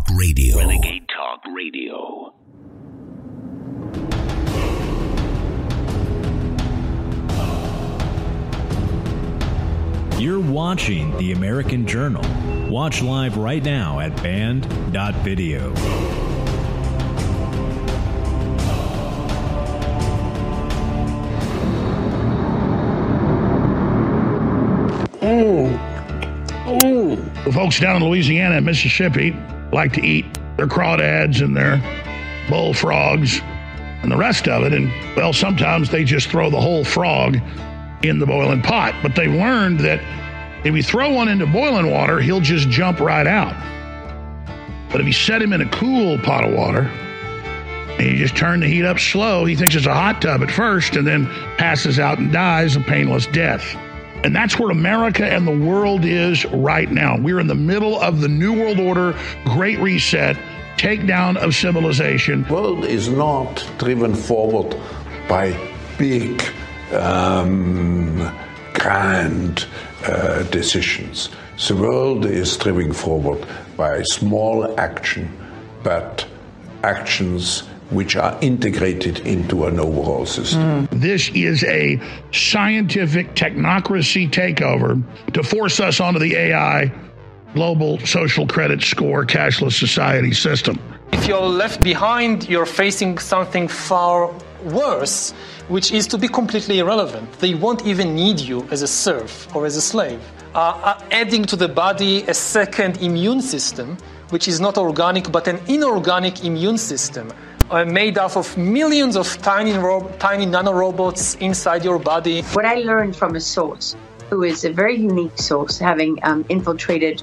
Talk Radio. Renegade Talk Radio. You're watching The American Journal. Watch live right now at band.video. Oh. Oh. The folks down in Louisiana and Mississippi like to eat their crawdads and their bullfrogs and the rest of it. And, well, sometimes they just throw the whole frog in the boiling pot. But they've learned that if you throw one into boiling water, he'll just jump right out. But if you set him in a cool pot of water and you just turn the heat up slow, he thinks it's a hot tub at first and then passes out and dies a painless death. And that's where America and the world is right now. We're in the middle of the New World Order, Great Reset, takedown of civilization. world is not driven forward by big, um, grand uh, decisions. The world is driven forward by small action, but actions which are integrated into an overall system. This is a scientific technocracy takeover to force us onto the AI global social credit score cashless society system. If you're left behind, you're facing something far worse, which is to be completely irrelevant. They won't even need you as a serf or as a slave. Uh, uh, adding to the body a second immune system, which is not organic but an inorganic immune system. Uh, made up of millions of tiny, ro- tiny nanorobots inside your body. What I learned from a source, who is a very unique source, having um, infiltrated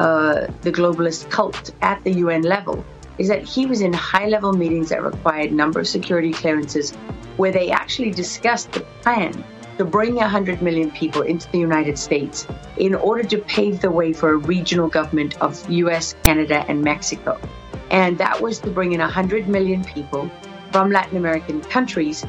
uh, the globalist cult at the UN level, is that he was in high level meetings that required number of security clearances where they actually discussed the plan to bring 100 million people into the United States in order to pave the way for a regional government of US, Canada, and Mexico. And that was to bring in 100 million people from Latin American countries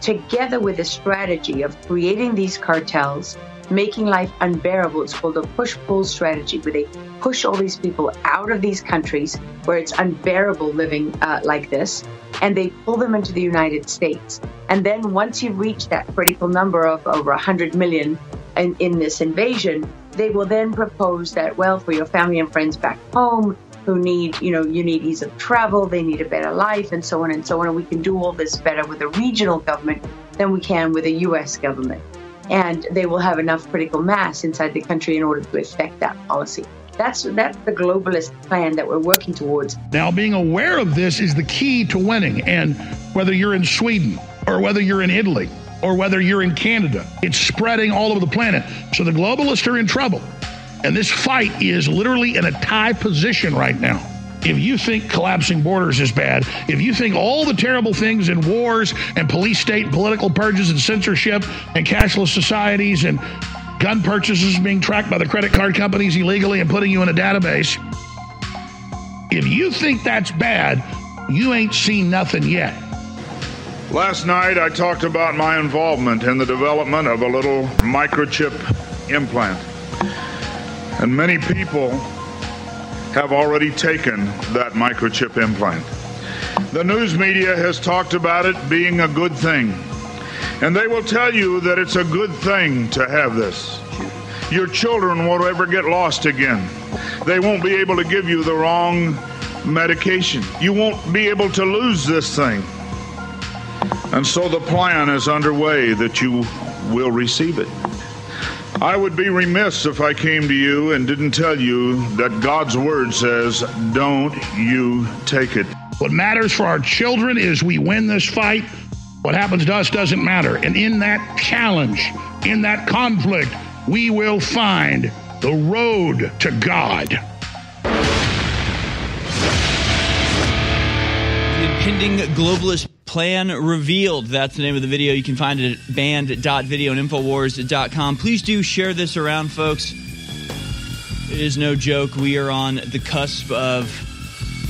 together with a strategy of creating these cartels, making life unbearable. It's called a push pull strategy, where they push all these people out of these countries where it's unbearable living uh, like this, and they pull them into the United States. And then once you reach that critical number of over 100 million in, in this invasion, they will then propose that, well, for your family and friends back home, who need, you know, you need ease of travel, they need a better life, and so on and so on. And we can do all this better with a regional government than we can with a U.S. government. And they will have enough critical mass inside the country in order to effect that policy. That's that's the globalist plan that we're working towards. Now, being aware of this is the key to winning. And whether you're in Sweden or whether you're in Italy or whether you're in Canada, it's spreading all over the planet. So the globalists are in trouble. And this fight is literally in a tie position right now. If you think collapsing borders is bad, if you think all the terrible things in wars and police state political purges and censorship and cashless societies and gun purchases being tracked by the credit card companies illegally and putting you in a database, if you think that's bad, you ain't seen nothing yet. Last night, I talked about my involvement in the development of a little microchip implant. And many people have already taken that microchip implant. The news media has talked about it being a good thing. And they will tell you that it's a good thing to have this. Your children won't ever get lost again. They won't be able to give you the wrong medication. You won't be able to lose this thing. And so the plan is underway that you will receive it. I would be remiss if I came to you and didn't tell you that God's word says, don't you take it. What matters for our children is we win this fight. What happens to us doesn't matter. And in that challenge, in that conflict, we will find the road to God. Impending globalist plan revealed. That's the name of the video. You can find it at band.video and infowars.com. Please do share this around, folks. It is no joke. We are on the cusp of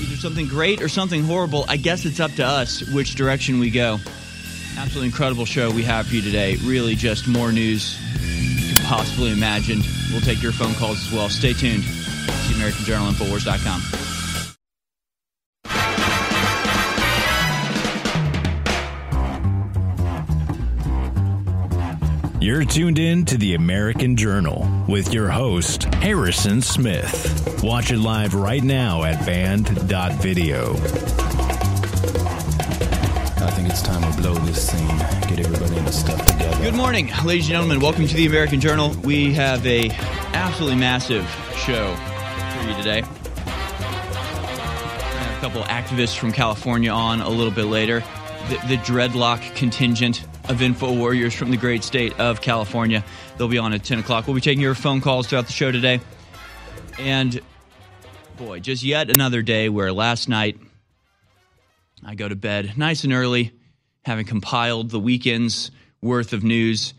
either something great or something horrible. I guess it's up to us which direction we go. Absolutely incredible show we have for you today. Really just more news you could possibly imagine. We'll take your phone calls as well. Stay tuned. It's the American Journal Infowars.com. You're tuned in to the American Journal with your host, Harrison Smith. Watch it live right now at band.video. I think it's time we blow this scene, get everybody in the stuff together. Good morning, ladies and gentlemen. Welcome to the American Journal. We have a absolutely massive show for you today. A couple activists from California on a little bit later. The, the dreadlock contingent of info warriors from the great state of California. They'll be on at 10 o'clock. We'll be taking your phone calls throughout the show today. And boy, just yet another day where last night I go to bed nice and early, having compiled the weekend's worth of news,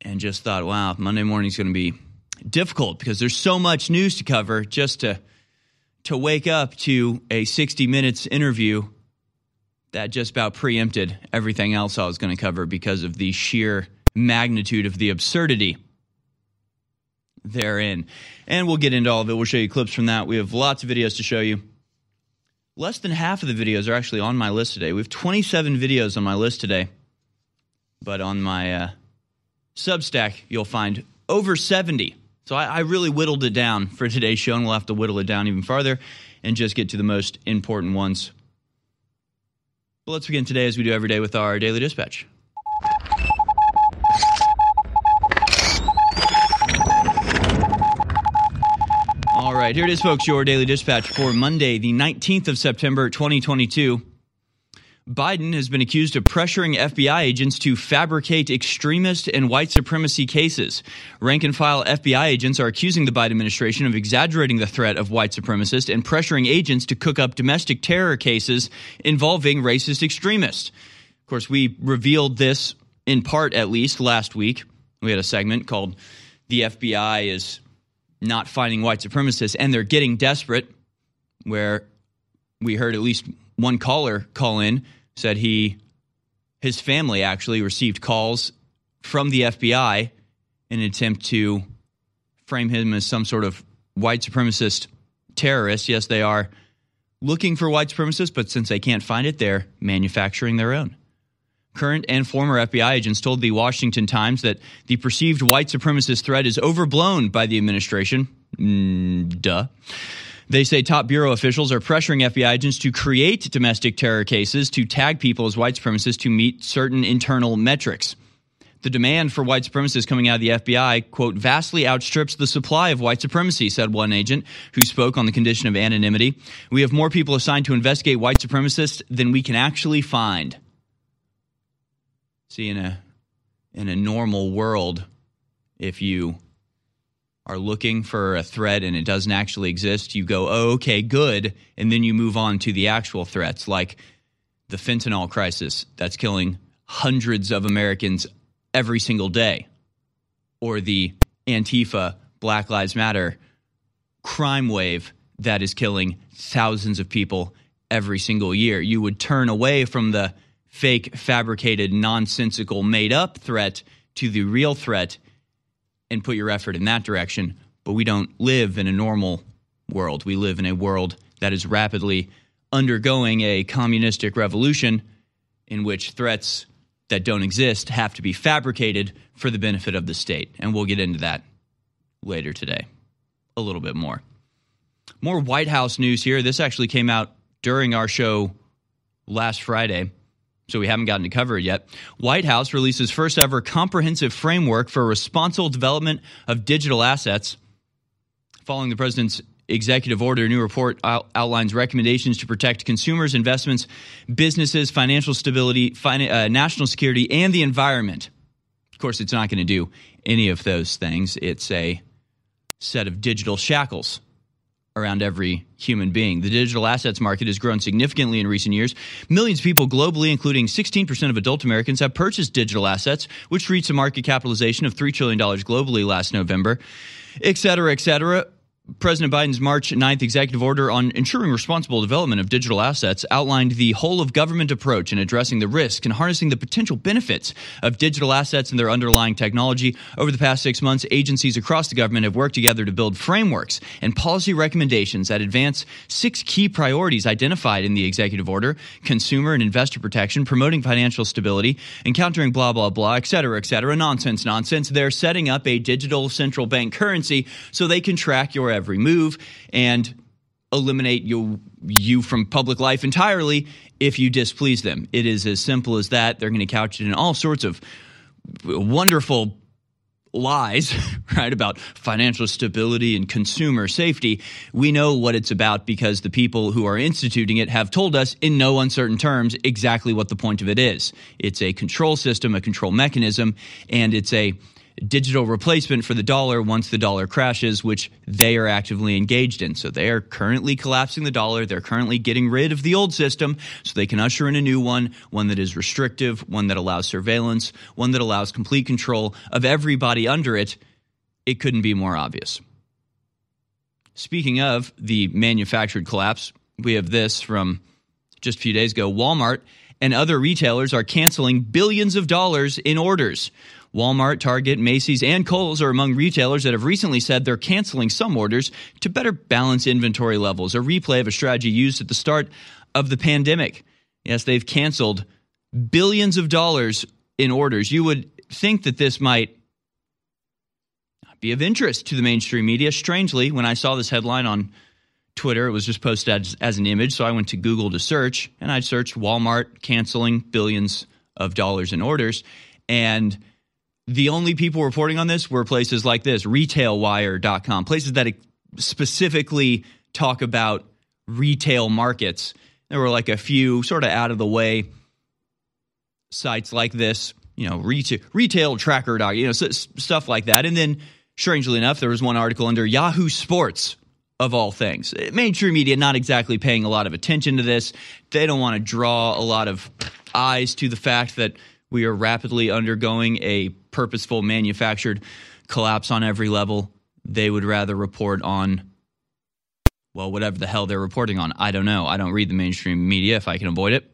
and just thought, wow, Monday morning's going to be difficult because there's so much news to cover just to to wake up to a 60 minutes interview that just about preempted everything else I was going to cover because of the sheer magnitude of the absurdity therein. And we'll get into all of it. We'll show you clips from that. We have lots of videos to show you. Less than half of the videos are actually on my list today. We have 27 videos on my list today. But on my uh, Substack, you'll find over 70. So I, I really whittled it down for today's show, and we'll have to whittle it down even farther and just get to the most important ones. But let's begin today, as we do every day, with our daily dispatch. All right, here it is, folks, your daily dispatch for Monday, the 19th of September, 2022. Biden has been accused of pressuring FBI agents to fabricate extremist and white supremacy cases. Rank and file FBI agents are accusing the Biden administration of exaggerating the threat of white supremacists and pressuring agents to cook up domestic terror cases involving racist extremists. Of course, we revealed this in part, at least, last week. We had a segment called The FBI is Not Finding White Supremacists, and they're getting desperate, where we heard at least one caller call in said he his family actually received calls from the FBI in an attempt to frame him as some sort of white supremacist terrorist. Yes, they are looking for white supremacists, but since they can't find it, they're manufacturing their own. Current and former FBI agents told the Washington Times that the perceived white supremacist threat is overblown by the administration. Mm, duh. They say top bureau officials are pressuring FBI agents to create domestic terror cases to tag people as white supremacists to meet certain internal metrics. The demand for white supremacists coming out of the FBI, quote, vastly outstrips the supply of white supremacy, said one agent who spoke on the condition of anonymity. We have more people assigned to investigate white supremacists than we can actually find. See, in a in a normal world, if you are looking for a threat and it doesn't actually exist, you go, oh, okay, good. And then you move on to the actual threats, like the fentanyl crisis that's killing hundreds of Americans every single day, or the Antifa, Black Lives Matter crime wave that is killing thousands of people every single year. You would turn away from the fake, fabricated, nonsensical, made up threat to the real threat and put your effort in that direction. But we don't live in a normal world. We live in a world that is rapidly undergoing a communistic revolution in which threats that don't exist have to be fabricated for the benefit of the state. And we'll get into that later today a little bit more. More White House news here. This actually came out during our show last Friday so we haven't gotten to cover it yet. White House releases first ever comprehensive framework for responsible development of digital assets. Following the president's executive order, a new report out- outlines recommendations to protect consumers, investments, businesses, financial stability, fin- uh, national security, and the environment. Of course, it's not going to do any of those things. It's a set of digital shackles around every human being. The digital assets market has grown significantly in recent years. Millions of people globally, including 16% of adult Americans, have purchased digital assets, which reached a market capitalization of $3 trillion globally last November, et cetera, et cetera. President Biden's March 9th executive order on ensuring responsible development of digital assets outlined the whole of government approach in addressing the risk and harnessing the potential benefits of digital assets and their underlying technology. Over the past six months, agencies across the government have worked together to build frameworks and policy recommendations that advance six key priorities identified in the executive order consumer and investor protection, promoting financial stability, encountering blah, blah, blah, et cetera, et cetera. Nonsense, nonsense. They're setting up a digital central bank currency so they can track your every remove and eliminate you you from public life entirely if you displease them. It is as simple as that. They're going to couch it in all sorts of wonderful lies, right, about financial stability and consumer safety. We know what it's about because the people who are instituting it have told us in no uncertain terms exactly what the point of it is. It's a control system, a control mechanism, and it's a digital replacement for the dollar once the dollar crashes, which they are actively engaged in. So they are currently collapsing the dollar. They're currently getting rid of the old system so they can usher in a new one, one that is restrictive, one that allows surveillance, one that allows complete control of everybody under it. It couldn't be more obvious. Speaking of the manufactured collapse, we have this from just a few days ago. Walmart and other retailers are canceling billions of dollars in orders. Walmart, Target, Macy's, and Kohl's are among retailers that have recently said they're canceling some orders to better balance inventory levels, a replay of a strategy used at the start of the pandemic. Yes, they've canceled billions of dollars in orders. You would think that this might be of interest to the mainstream media. Strangely, when I saw this headline on Twitter, it was just posted as, as an image. So I went to Google to search and I searched Walmart canceling billions of dollars in orders. And the only people reporting on this were places like this, retailwire.com, places that specifically talk about retail markets. There were like a few sort of out of the way sites like this, you know, retail, retail tracker, you know, stuff like that. And then, strangely enough, there was one article under Yahoo Sports of all things. Mainstream media not exactly paying a lot of attention to this. They don't want to draw a lot of eyes to the fact that we are rapidly undergoing a purposeful manufactured collapse on every level. They would rather report on, well, whatever the hell they're reporting on. I don't know. I don't read the mainstream media if I can avoid it.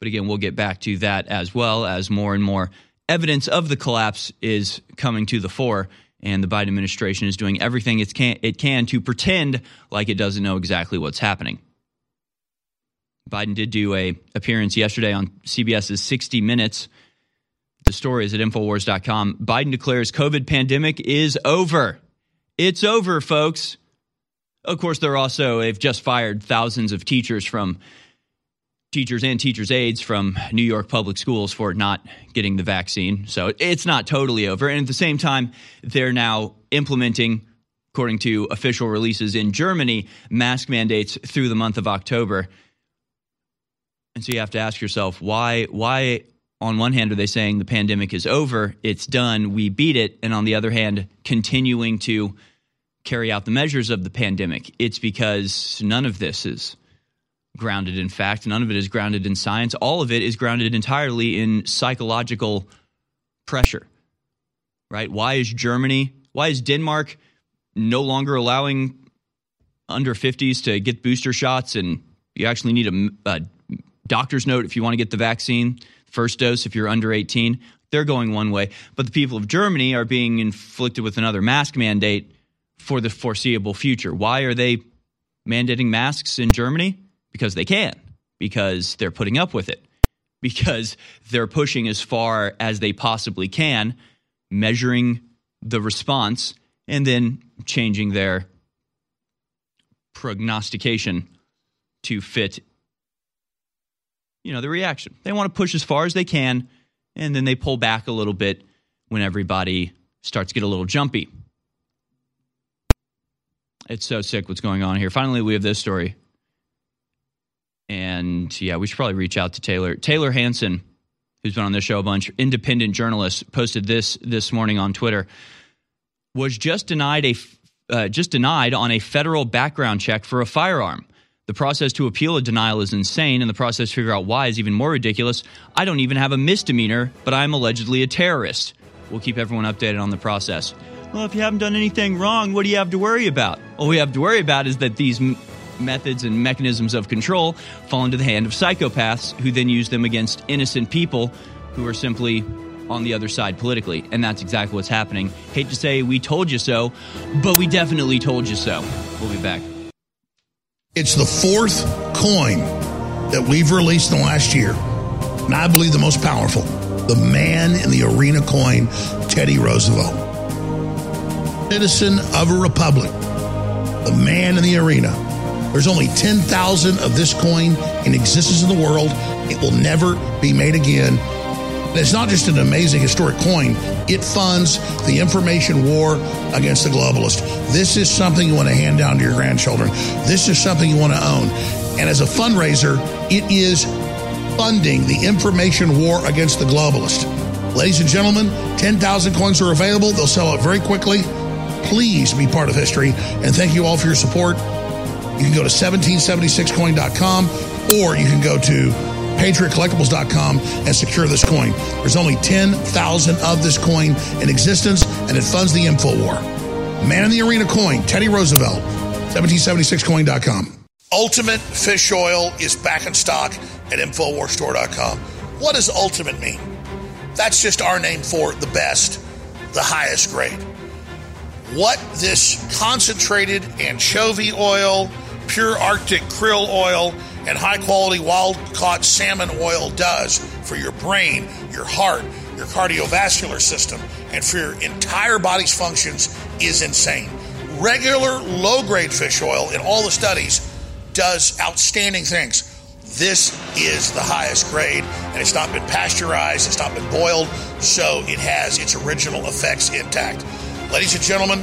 But again, we'll get back to that as well as more and more evidence of the collapse is coming to the fore. And the Biden administration is doing everything it can, it can to pretend like it doesn't know exactly what's happening. Biden did do a appearance yesterday on CBS's 60 Minutes. The story is at Infowars.com. Biden declares COVID pandemic is over. It's over, folks. Of course, they're also, they've just fired thousands of teachers from teachers and teachers' aides from New York public schools for not getting the vaccine. So it's not totally over. And at the same time, they're now implementing, according to official releases in Germany, mask mandates through the month of October. And so you have to ask yourself, why, why on one hand are they saying the pandemic is over, it's done, we beat it, and on the other hand, continuing to carry out the measures of the pandemic? It's because none of this is grounded in fact, none of it is grounded in science. All of it is grounded entirely in psychological pressure. Right? Why is Germany, why is Denmark no longer allowing under 50s to get booster shots and you actually need a, a doctor's note if you want to get the vaccine, first dose if you're under 18. They're going one way. But the people of Germany are being inflicted with another mask mandate for the foreseeable future. Why are they mandating masks in Germany? Because they can, because they're putting up with it, because they're pushing as far as they possibly can, measuring the response, and then changing their prognostication to fit you know, the reaction. They want to push as far as they can, and then they pull back a little bit when everybody starts to get a little jumpy. It's so sick what's going on here. Finally, we have this story. And yeah, we should probably reach out to Taylor. Taylor Hanson, who's been on this show a bunch, independent journalist, posted this this morning on Twitter. Was just denied a uh, just denied on a federal background check for a firearm. The process to appeal a denial is insane, and the process to figure out why is even more ridiculous. I don't even have a misdemeanor, but I'm allegedly a terrorist. We'll keep everyone updated on the process. well, if you haven't done anything wrong, what do you have to worry about? All we have to worry about is that these m- methods and mechanisms of control fall into the hand of psychopaths who then use them against innocent people who are simply on the other side politically. And that's exactly what's happening. Hate to say we told you so, but we definitely told you so. We'll be back. It's the fourth coin that we've released in the last year, and I believe the most powerful the man in the arena coin, Teddy Roosevelt. Citizen of a republic, the man in the arena. There's only 10,000 of this coin in existence in the world. It will never be made again. It's not just an amazing historic coin, it funds the information war against the globalist. This is something you want to hand down to your grandchildren. This is something you want to own. And as a fundraiser, it is funding the information war against the globalist. Ladies and gentlemen, 10,000 coins are available. They'll sell out very quickly. Please be part of history. And thank you all for your support. You can go to 1776coin.com or you can go to patriotcollectibles.com and secure this coin. There's only 10,000 of this coin in existence and it funds the info war. Man in the Arena coin, Teddy Roosevelt, 1776coin.com. Ultimate fish oil is back in stock at InfoWarsStore.com. What does ultimate mean? That's just our name for the best, the highest grade. What this concentrated anchovy oil, pure Arctic krill oil, and high quality wild caught salmon oil does for your brain, your heart, your cardiovascular system, and for your entire body's functions is insane. Regular low grade fish oil in all the studies does outstanding things. This is the highest grade, and it's not been pasteurized, it's not been boiled, so it has its original effects intact. Ladies and gentlemen,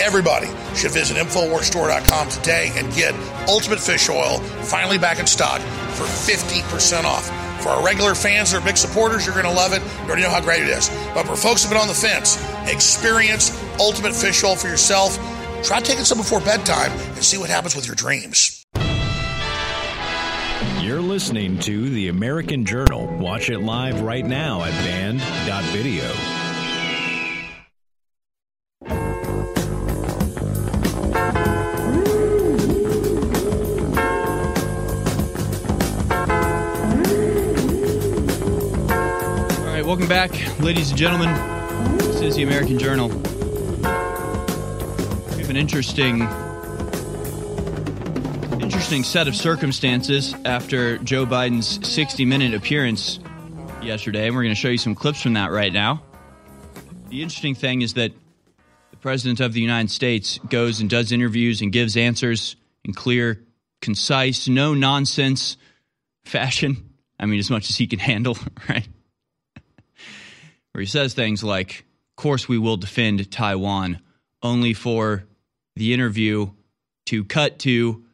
everybody should visit InfoWarsStore.com today and get Ultimate Fish Oil finally back in stock for 50% off. For our regular fans that are big supporters, you're going to love it. You already know how great it is. But for folks who've been on the fence, experience Ultimate Fish Oil for yourself. Try taking some before bedtime and see what happens with your dreams. You're listening to The American Journal. Watch it live right now at band.video. welcome back, ladies and gentlemen. This is the American Journal. We have an interesting, interesting set of circumstances after Joe Biden's 60-minute appearance yesterday, and we're going to show you some clips from that right now. The interesting thing is that the president of the United States goes and does interviews and gives answers in clear, concise, no nonsense fashion. I mean, as much as he can handle, right? Where he says things like, Of course, we will defend Taiwan, only for the interview to cut to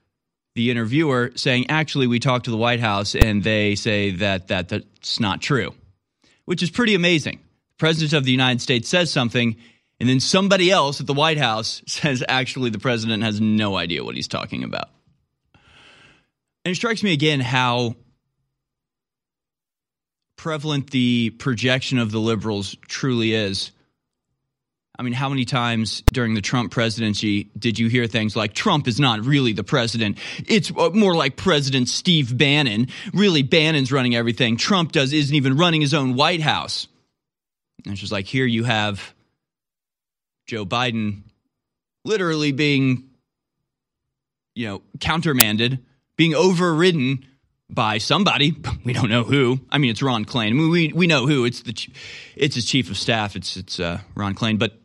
the interviewer saying, Actually, we talked to the White House and they say that, that that's not true, which is pretty amazing. The president of the United States says something, and then somebody else at the White House says, Actually, the president has no idea what he's talking about. And it strikes me again how prevalent the projection of the liberals truly is. I mean, how many times during the Trump presidency did you hear things like Trump is not really the president? It's uh, more like President Steve Bannon. Really, Bannon's running everything. Trump does isn't even running his own White House. And it's just like here you have Joe Biden literally being, you know, countermanded, being overridden by somebody. We don't know who. I mean, it's Ron Klain. I mean, we we know who. It's the it's his chief of staff. It's it's uh, Ron Klain. But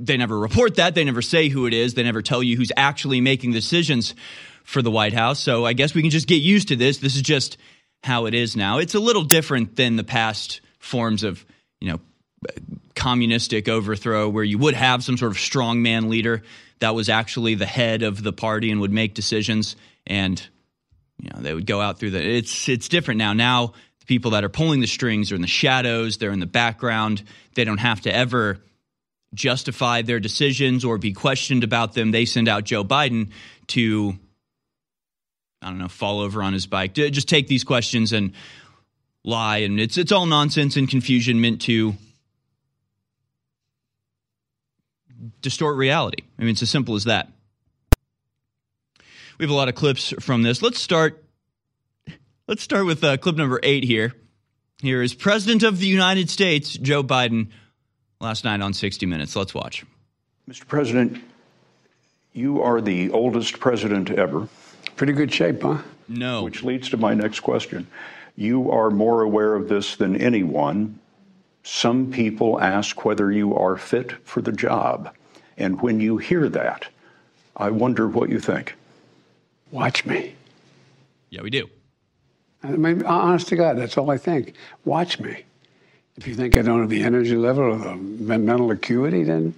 they never report that. They never say who it is. They never tell you who's actually making decisions for the White House. So I guess we can just get used to this. This is just how it is now. It's a little different than the past forms of you know communistic overthrow where you would have some sort of strongman leader that was actually the head of the party and would make decisions and you know they would go out through the it's it's different now now the people that are pulling the strings are in the shadows they're in the background they don't have to ever justify their decisions or be questioned about them they send out joe biden to i don't know fall over on his bike just take these questions and lie and it's it's all nonsense and confusion meant to distort reality. I mean, it's as simple as that. We have a lot of clips from this. Let's start. Let's start with uh, clip number eight here. Here is President of the United States, Joe Biden, last night on 60 Minutes. Let's watch. Mr. President, you are the oldest president ever. Pretty good shape, huh? No. Which leads to my next question. You are more aware of this than anyone. Some people ask whether you are fit for the job. And when you hear that, I wonder what you think. Watch me. Yeah, we do. I mean, honest to God, that's all I think. Watch me. If you think I don't have the energy level or the mental acuity, then,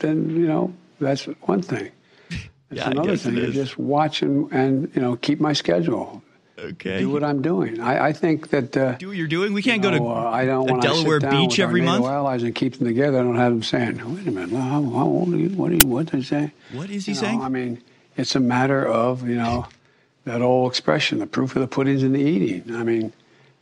then you know, that's one thing. That's Yeah, another thing. is. Just watch and, and you know keep my schedule. Okay. Do what I'm doing. I, I think that. Uh, Do what you're doing. We can't you go to uh, I don't Delaware sit down beach with every month. allies and keep them together. I don't have them saying, "Wait a minute, how, how old are you? What are you? What they say?" What is he You know, saying? I mean, it's a matter of you know that old expression: the proof of the pudding's in the eating. I mean,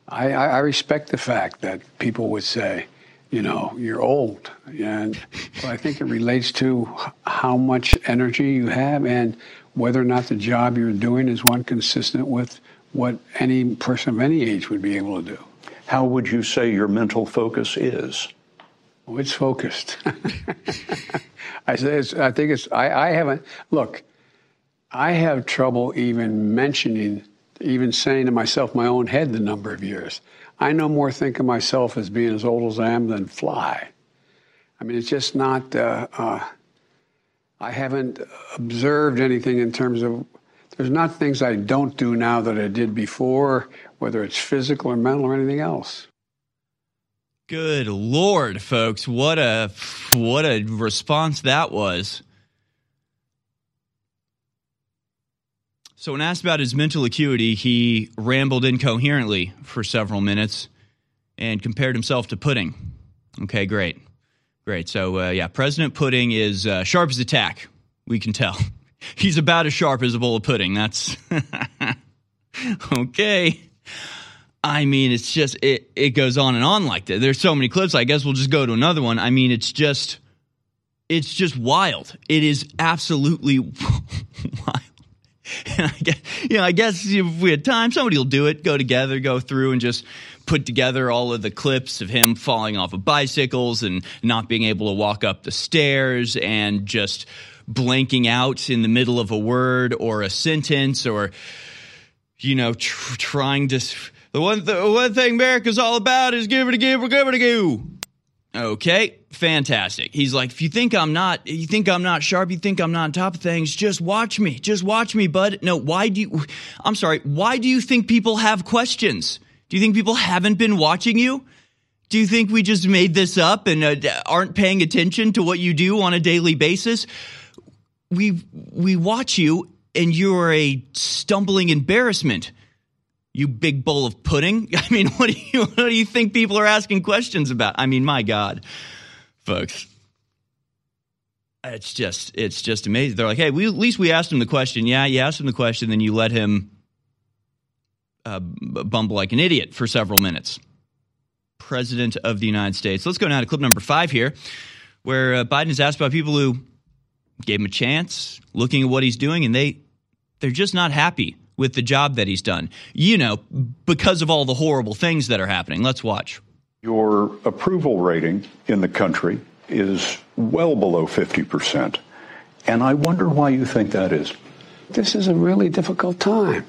I, I, I respect the fact that people would say, you know, you're old, and but I think it relates to how much energy you have and whether or not the job you're doing is one consistent with what any person of any age would be able to do. How would you say your mental focus is? Oh, it's focused. I say it's, I think it's. I, I haven't. Look, I have trouble even mentioning, even saying to myself, my own head, the number of years. I no more think of myself as being as old as I am than fly. I mean, it's just not. Uh, uh, I haven't observed anything in terms of. There's not things I don't do now that I did before, whether it's physical or mental or anything else. Good lord, folks! What a what a response that was. So, when asked about his mental acuity, he rambled incoherently for several minutes and compared himself to pudding. Okay, great, great. So, uh, yeah, President Pudding is uh, sharp as a tack. We can tell he's about as sharp as a bowl of pudding. That's okay. I mean, it's just it it goes on and on like that. There's so many clips. I guess we'll just go to another one. I mean, it's just it's just wild. It is absolutely I guess, you know, I guess if we had time, somebody will do it. Go together, go through, and just put together all of the clips of him falling off of bicycles and not being able to walk up the stairs and just blanking out in the middle of a word or a sentence or you know, tr- trying to. The one, the one thing America's all about is give it a give give it a go. Okay, fantastic. He's like, if you think I'm not, you think I'm not sharp, you think I'm not on top of things, just watch me. Just watch me, bud. No, why do you, I'm sorry, why do you think people have questions? Do you think people haven't been watching you? Do you think we just made this up and uh, aren't paying attention to what you do on a daily basis? We we watch you and you're a stumbling embarrassment. You big bowl of pudding. I mean, what do you what do you think people are asking questions about? I mean, my God, folks, it's just it's just amazing. They're like, hey, we at least we asked him the question. Yeah, you asked him the question, then you let him uh, bumble like an idiot for several minutes. President of the United States. Let's go now to clip number five here, where uh, Biden is asked about people who gave him a chance, looking at what he's doing, and they they're just not happy with the job that he's done. You know, because of all the horrible things that are happening. Let's watch. Your approval rating in the country is well below 50%. And I wonder why you think that is. This is a really difficult time.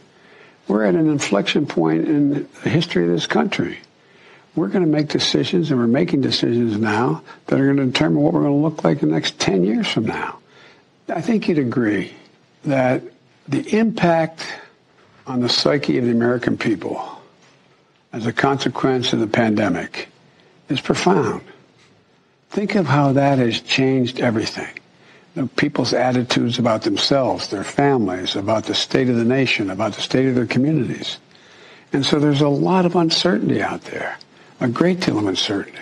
We're at an inflection point in the history of this country. We're going to make decisions, and we're making decisions now that are going to determine what we're going to look like in the next 10 years from now. I think you'd agree that the impact on the psyche of the American people as a consequence of the pandemic is profound. Think of how that has changed everything. You know, people's attitudes about themselves, their families, about the state of the nation, about the state of their communities. And so there's a lot of uncertainty out there, a great deal of uncertainty.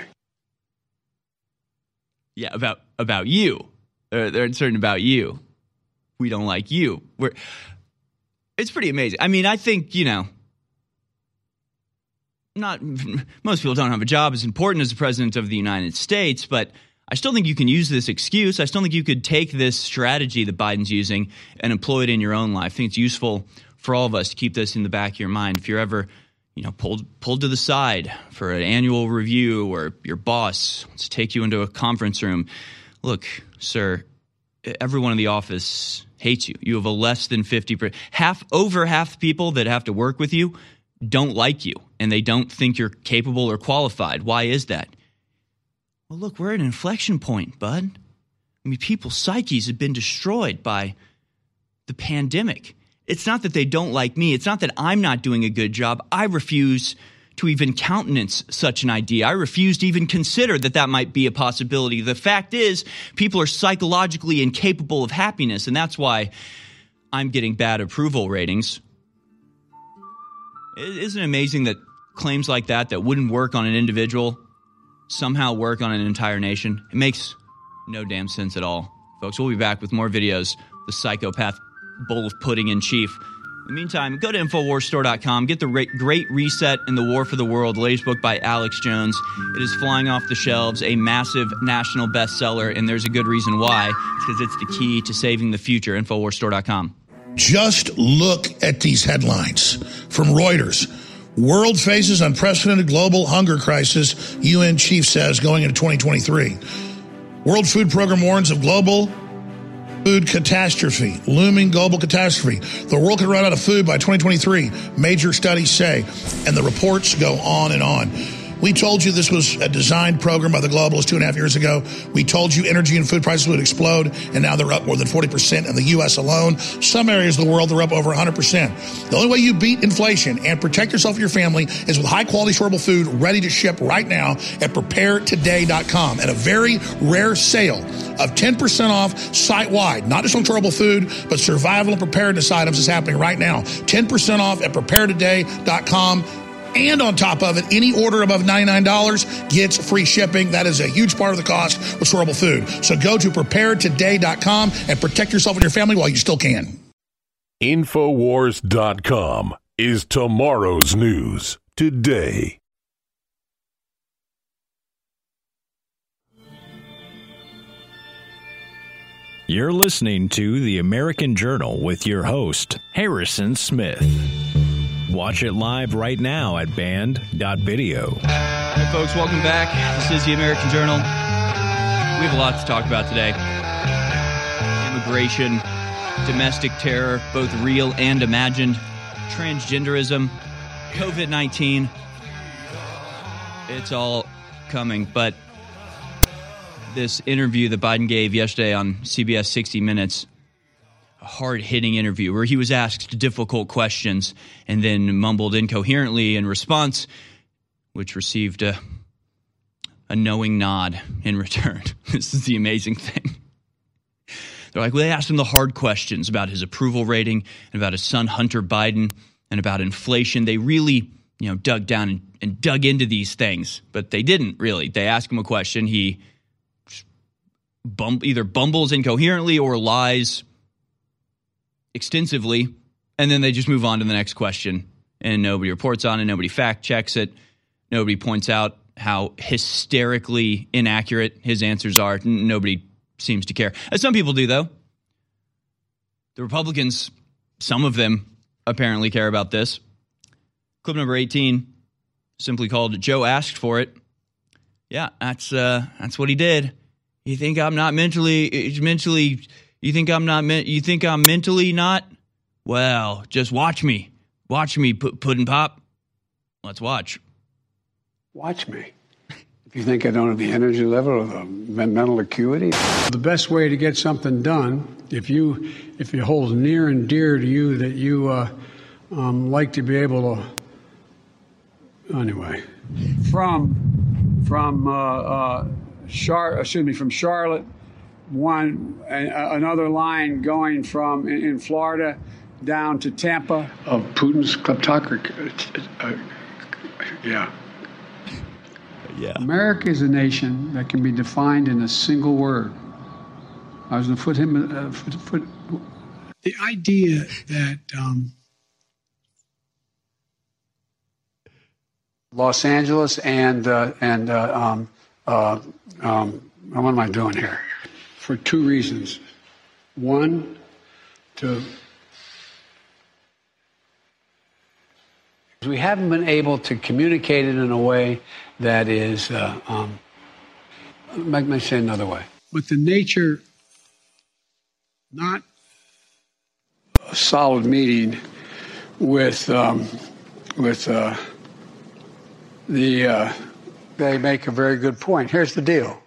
Yeah, about about you. They're, they're uncertain about you. We don't like you. We're. It's pretty amazing. I mean, I think you know. Not most people don't have a job as important as the president of the United States, but I still think you can use this excuse. I still think you could take this strategy that Biden's using and employ it in your own life. I think it's useful for all of us to keep this in the back of your mind. If you're ever, you know, pulled pulled to the side for an annual review or your boss wants to take you into a conference room, look, sir, everyone in the office hates you. You have a less than 50%, half over half the people that have to work with you don't like you and they don't think you're capable or qualified. Why is that? Well, look, we're at an inflection point, bud. I mean, people's psyches have been destroyed by the pandemic. It's not that they don't like me. It's not that I'm not doing a good job. I refuse to even countenance such an idea. I refuse to even consider that that might be a possibility. The fact is, people are psychologically incapable of happiness, and that's why I'm getting bad approval ratings. Isn't it amazing that claims like that, that wouldn't work on an individual, somehow work on an entire nation? It makes no damn sense at all. Folks, we'll be back with more videos. The psychopath bowl of pudding in chief. In the meantime, go to InfoWarsStore.com, get the Great Reset in the War for the World, the latest book by Alex Jones. It is flying off the shelves, a massive national bestseller, and there's a good reason why. It's because it's the key to saving the future. InfoWarsStore.com. Just look at these headlines from Reuters. World faces unprecedented global hunger crisis, UN chief says, going into 2023. World Food Program warns of global food catastrophe, looming global catastrophe. The world could run out of food by 2023, major studies say, and the reports go on and on. We told you this was a designed program by the globalists two and a half years ago. We told you energy and food prices would explode, and now they're up more than 40% in the U.S. alone. Some areas of the world, they're up over 100%. The only way you beat inflation and protect yourself and your family is with high quality, storable food ready to ship right now at preparetoday.com at a very rare sale of 10% off site wide, not just on storable food, but survival and preparedness items is happening right now. 10% off at preparetoday.com and on top of it, any order above $99 gets free shipping. That is a huge part of the cost with storable food. So go to preparetoday.com and protect yourself and your family while you still can. Infowars.com is tomorrow's news today. You're listening to The American Journal with your host, Harrison Smith. Watch it live right now at band.video. Hey, folks, welcome back. This is the American Journal. We have a lot to talk about today immigration, domestic terror, both real and imagined, transgenderism, COVID 19. It's all coming. But this interview that Biden gave yesterday on CBS 60 Minutes hard hitting interview where he was asked difficult questions and then mumbled incoherently in response, which received a, a knowing nod in return. this is the amazing thing. They're like, well, they asked him the hard questions about his approval rating and about his son, Hunter Biden, and about inflation. They really, you know, dug down and, and dug into these things, but they didn't really. They asked him a question. He bum- either bumbles incoherently or lies extensively, and then they just move on to the next question, and nobody reports on it, nobody fact checks it, nobody points out how hysterically inaccurate his answers are. Nobody seems to care. As some people do, though. The Republicans, some of them apparently care about this. Clip number 18, simply called Joe Asked for It. Yeah, that's uh, that's what he did. You think I'm not mentally mentally you think I'm not you think I'm mentally not? Well, just watch me. Watch me put pudding pop. Let's watch. Watch me. If you think I don't have the energy level or the mental acuity, the best way to get something done, if you if it holds near and dear to you that you uh, um, like to be able to, anyway, from from uh, uh, Char, excuse me, from Charlotte one another line going from in, in Florida down to Tampa of Putin's kleptocracy. Uh, uh, yeah. Yeah. America is a nation that can be defined in a single word. I was going to put him. Uh, foot, foot, the idea that um, Los Angeles and uh, and uh, um, uh, um, what am I doing here? For two reasons. One, to we haven't been able to communicate it in a way that is, uh, um, let me say another way. But the nature, not a solid meeting with um, with uh, the. Uh, they make a very good point. Here's the deal.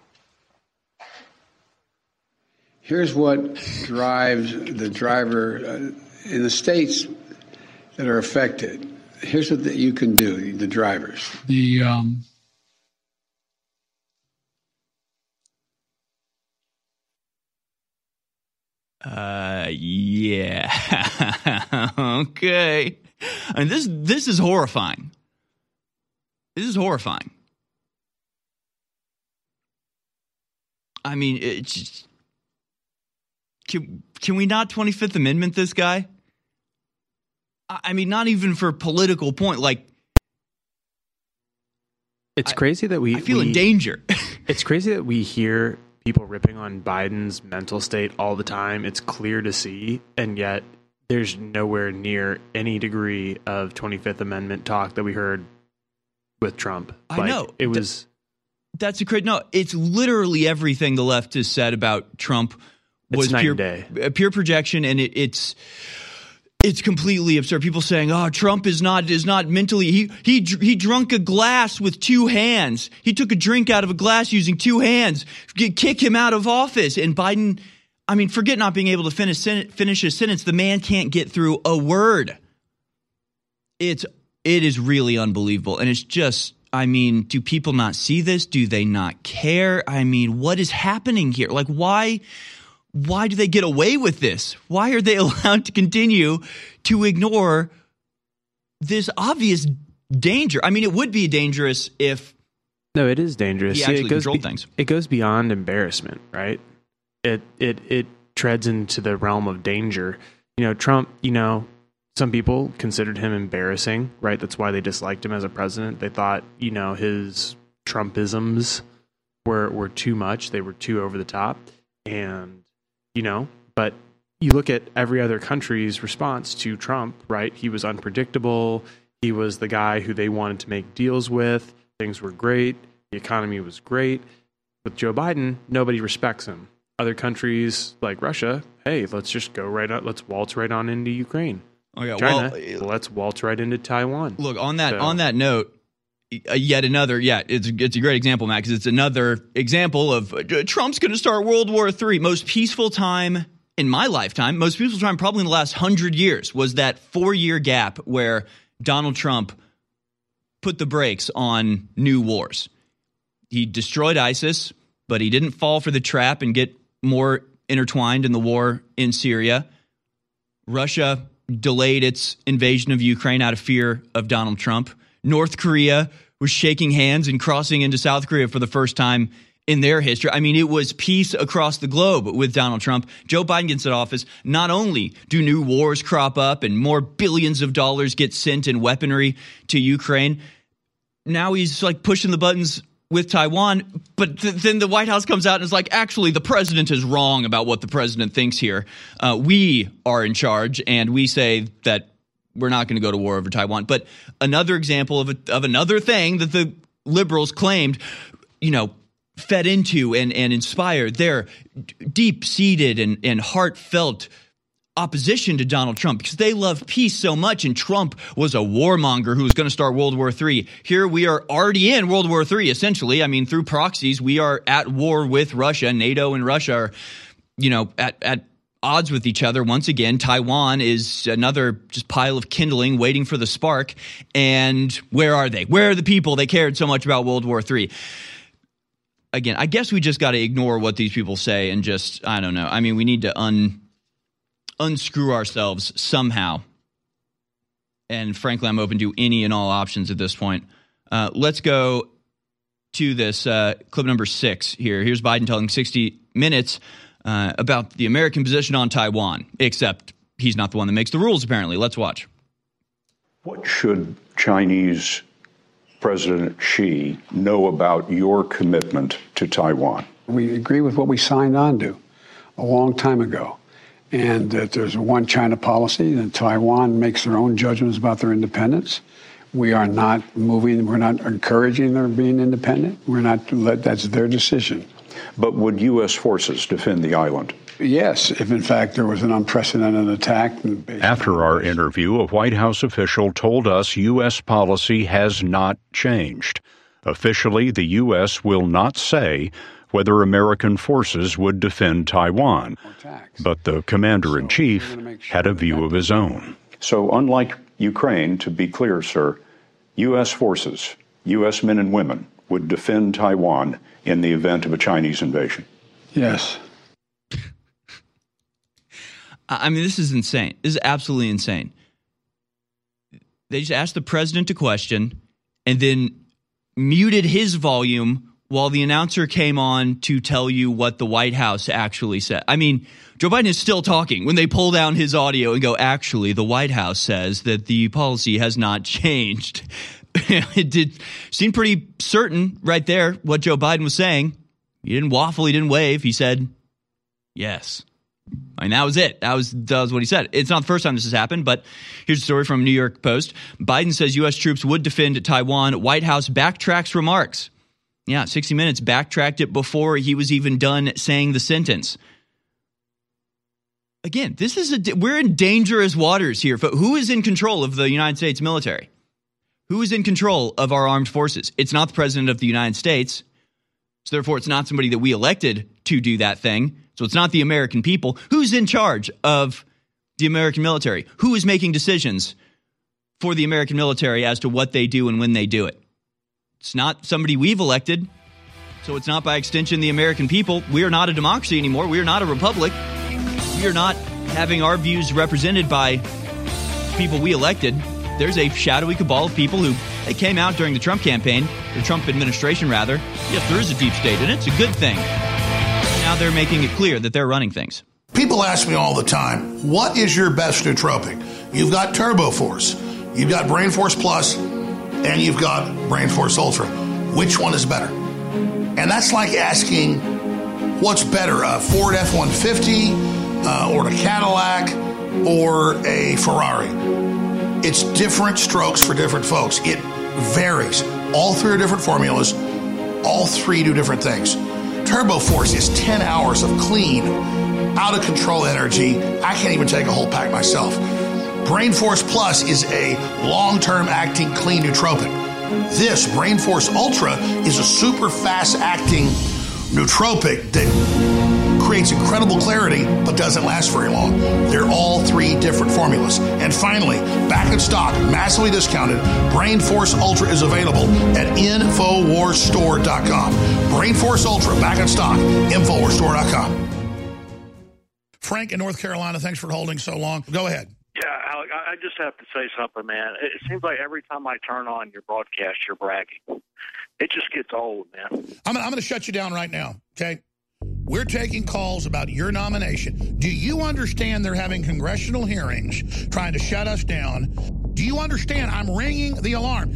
Here's what drives the driver uh, in the states that are affected. Here's what the, you can do, the drivers. The um, Uh, yeah. okay. And this this is horrifying. This is horrifying. I mean, it's just, can can we not Twenty Fifth Amendment this guy? I I mean, not even for political point. Like, It's crazy that we I feel in danger. it's crazy that we hear people ripping on Biden's mental state all the time. It's clear to see, and yet there's nowhere near any degree of 25th Amendment talk that we heard with Trump. I Like, know. it was. That's a great no. It's literally everything the left has said about Trump was night pure and day. uh, pure projection, and it, it's it's completely absurd. People saying, "Oh, Trump is not is not mentally he he he drunk a glass with two hands. He took a drink out of a glass using two hands. Kick him out of office." And Biden, I mean, forget not being able to finish finish a sentence. The man can't get through a word. It's it is really unbelievable, and it's just. I mean, do people not see this? Do they not care? I mean, what is happening here? Like, why? Why do they get away with this? Why are they allowed to continue to ignore this obvious danger? I mean, it would be dangerous if No, it is dangerous. He actually it goes controlled things. It goes beyond embarrassment, right? It it it treads into the realm of danger. You know, Trump. You know, some people considered him embarrassing, right? That's why they disliked him as a president. They thought, you know, his Trumpisms were were too much. They were too over the top, and you know, but you look at every other country's response to Trump, right? He was unpredictable. He was the guy who they wanted to make deals with. Things were great. The economy was great. With Joe Biden, nobody respects him. Other countries like Russia, hey, let's just go right on. Let's waltz right on into Ukraine. Oh, yeah, China, well, let's waltz right into Taiwan. Look on that So- on that note. Uh, Yet another, yeah, it's it's a great example, Matt, because it's another example of uh, Trump's going to start World War III. Most peaceful time in my lifetime, most peaceful time probably in the last hundred years was that four year gap where Donald Trump put the brakes on new wars. He destroyed ISIS, but he didn't fall for the trap and get more intertwined in the war in Syria. Russia delayed its invasion of Ukraine out of fear of Donald Trump. North Korea was shaking hands and crossing into South Korea for the first time in their history. I mean, it was peace across the globe with Donald Trump. Joe Biden gets in office. Not only do new wars crop up and more billions of dollars get sent in weaponry to Ukraine, now he's like pushing the buttons with Taiwan. But th- then the White House comes out and is like, actually, the president is wrong about what the president thinks here. Uh, we are in charge, and we say that we're not going to go to war over Taiwan. But another example of a, of another thing that the liberals claimed, you know, fed into and and inspired their deep seated and and heartfelt opposition to Donald Trump because they love peace so much and Trump was a warmonger who was going to start World War III. Here we are already in World War III essentially. I mean through proxies we are at war with Russia. NATO and Russia are you know at at odds with each other once again. Taiwan is another just pile of kindling waiting for the spark. And where are they? Where are the people they cared so much about World War III? Again, I guess we just got to ignore what these people say and just I don't know. I mean, we need to un unscrew ourselves somehow. And frankly, I'm open to any and all options at this point. Uh, let's go to this uh, clip number six here. Here's Biden telling 60 Minutes uh, about the American position on Taiwan, except he's not the one that makes the rules, apparently. Let's watch. What should Chinese President Xi know about your commitment to Taiwan? We agree with what we signed on to a long time ago. And that there's a one China policy, and Taiwan makes their own judgments about their independence. We are not moving, we're not encouraging their being independent. We're not, that's their decision. But would U.S. forces defend the island? Yes, if in fact there was an unprecedented attack. After our interview, a White House official told us U.S. policy has not changed. Officially, the U.S. will not say whether American forces would defend Taiwan. But the commander in chief had a view of his own. So, unlike Ukraine, to be clear, sir, U.S. forces, U.S. men and women, would defend Taiwan in the event of a Chinese invasion. Yes. I mean, this is insane. This is absolutely insane. They just asked the president a question and then muted his volume while the announcer came on to tell you what the White House actually said. I mean, Joe Biden is still talking when they pull down his audio and go, actually, the White House says that the policy has not changed. it did seem pretty certain right there what Joe Biden was saying. He didn't waffle, he didn't wave. He said, yes. I mean, that was it. That was, that was what he said. It's not the first time this has happened, but here's a story from New York Post. Biden says U.S. troops would defend Taiwan. White House backtracks remarks. Yeah, 60 Minutes backtracked it before he was even done saying the sentence. Again, this is a we're in dangerous waters here. Who is in control of the United States military? Who is in control of our armed forces? It's not the president of the United States. So therefore it's not somebody that we elected to do that thing. So it's not the American people. Who's in charge of the American military? Who is making decisions for the American military as to what they do and when they do it? It's not somebody we've elected. So it's not by extension the American people. We are not a democracy anymore. We are not a republic. We are not having our views represented by people we elected. There's a shadowy cabal of people who they came out during the Trump campaign, the Trump administration rather. Yes, there is a deep state and it's a good thing. Now they're making it clear that they're running things. People ask me all the time, what is your best nootropic? You've got Turbo Force, you've got Brain Force Plus, and you've got Brain Force Ultra. Which one is better? And that's like asking what's better, a Ford F 150 uh, or a Cadillac or a Ferrari. It's different strokes for different folks. It varies. All three are different formulas, all three do different things. Turbo Force is 10 hours of clean, out of control energy. I can't even take a whole pack myself. Brain Force Plus is a long term acting clean nootropic. This Brain Force Ultra is a super fast acting nootropic that creates incredible clarity but doesn't last very long. They're all three different formulas. And finally, back in stock, massively discounted, Brain Force Ultra is available at InfoWarsStore.com. Brain Force Ultra, back in stock, InfoWarsStore.com. Frank in North Carolina, thanks for holding so long. Go ahead. Yeah, Alex, I just have to say something, man. It seems like every time I turn on your broadcast, you're bragging. It just gets old, man. I'm, I'm going to shut you down right now, okay? We're taking calls about your nomination. Do you understand they're having congressional hearings trying to shut us down? Do you understand I'm ringing the alarm?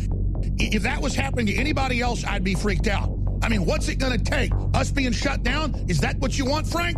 If that was happening to anybody else, I'd be freaked out. I mean, what's it going to take? Us being shut down? Is that what you want, Frank?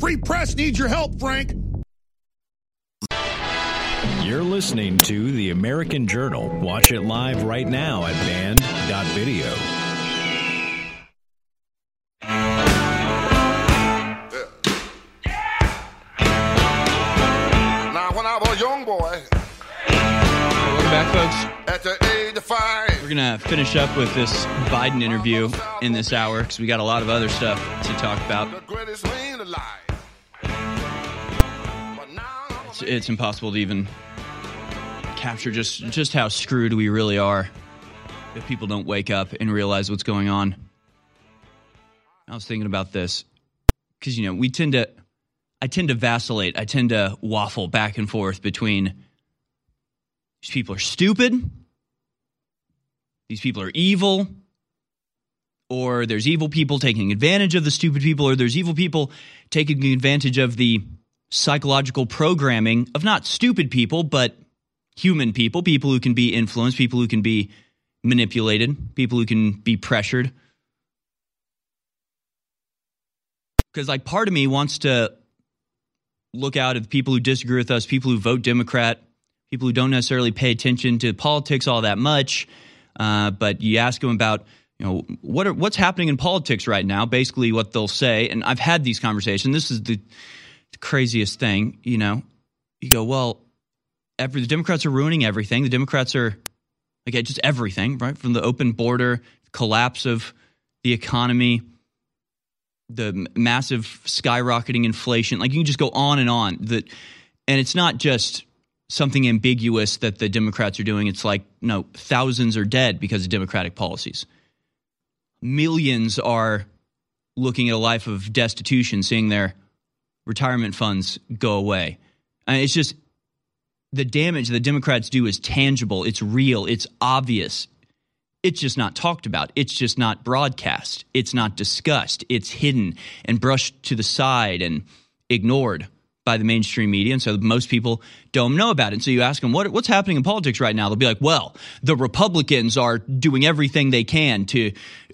Free press needs your help, Frank. You're listening to The American Journal. Watch it live right now at band.video. Now, when I was a young boy, Welcome back, folks. at the age of five, We're going to finish up with this Biden interview in this hour because we got a lot of other stuff to talk about. It's, it's impossible to even capture just just how screwed we really are if people don't wake up and realize what's going on. I was thinking about this. because you know we tend to I tend to vacillate. I tend to waffle back and forth between these people are stupid, these people are evil, or there's evil people taking advantage of the stupid people, or there's evil people taking advantage of the psychological programming of not stupid people, but human people, people who can be influenced, people who can be manipulated, people who can be pressured. Because, like, part of me wants to look out at people who disagree with us, people who vote Democrat, people who don't necessarily pay attention to politics all that much. Uh, but you ask them about, you know, what are, what's happening in politics right now. Basically, what they'll say, and I've had these conversations. This is the, craziest thing. You know, you go, well, every the Democrats are ruining everything. The Democrats are, like, just everything, right? From the open border, collapse of the economy the massive skyrocketing inflation. Like you can just go on and on. That, and it's not just something ambiguous that the Democrats are doing. It's like no, thousands are dead because of Democratic policies. Millions are looking at a life of destitution, seeing their retirement funds go away. And it's just the damage the Democrats do is tangible. It's real. It's obvious it's just not talked about. It's just not broadcast. It's not discussed. It's hidden and brushed to the side and ignored by the mainstream media. And so most people don't know about it. And so you ask them, what, what's happening in politics right now? They'll be like, well, the Republicans are doing everything they can to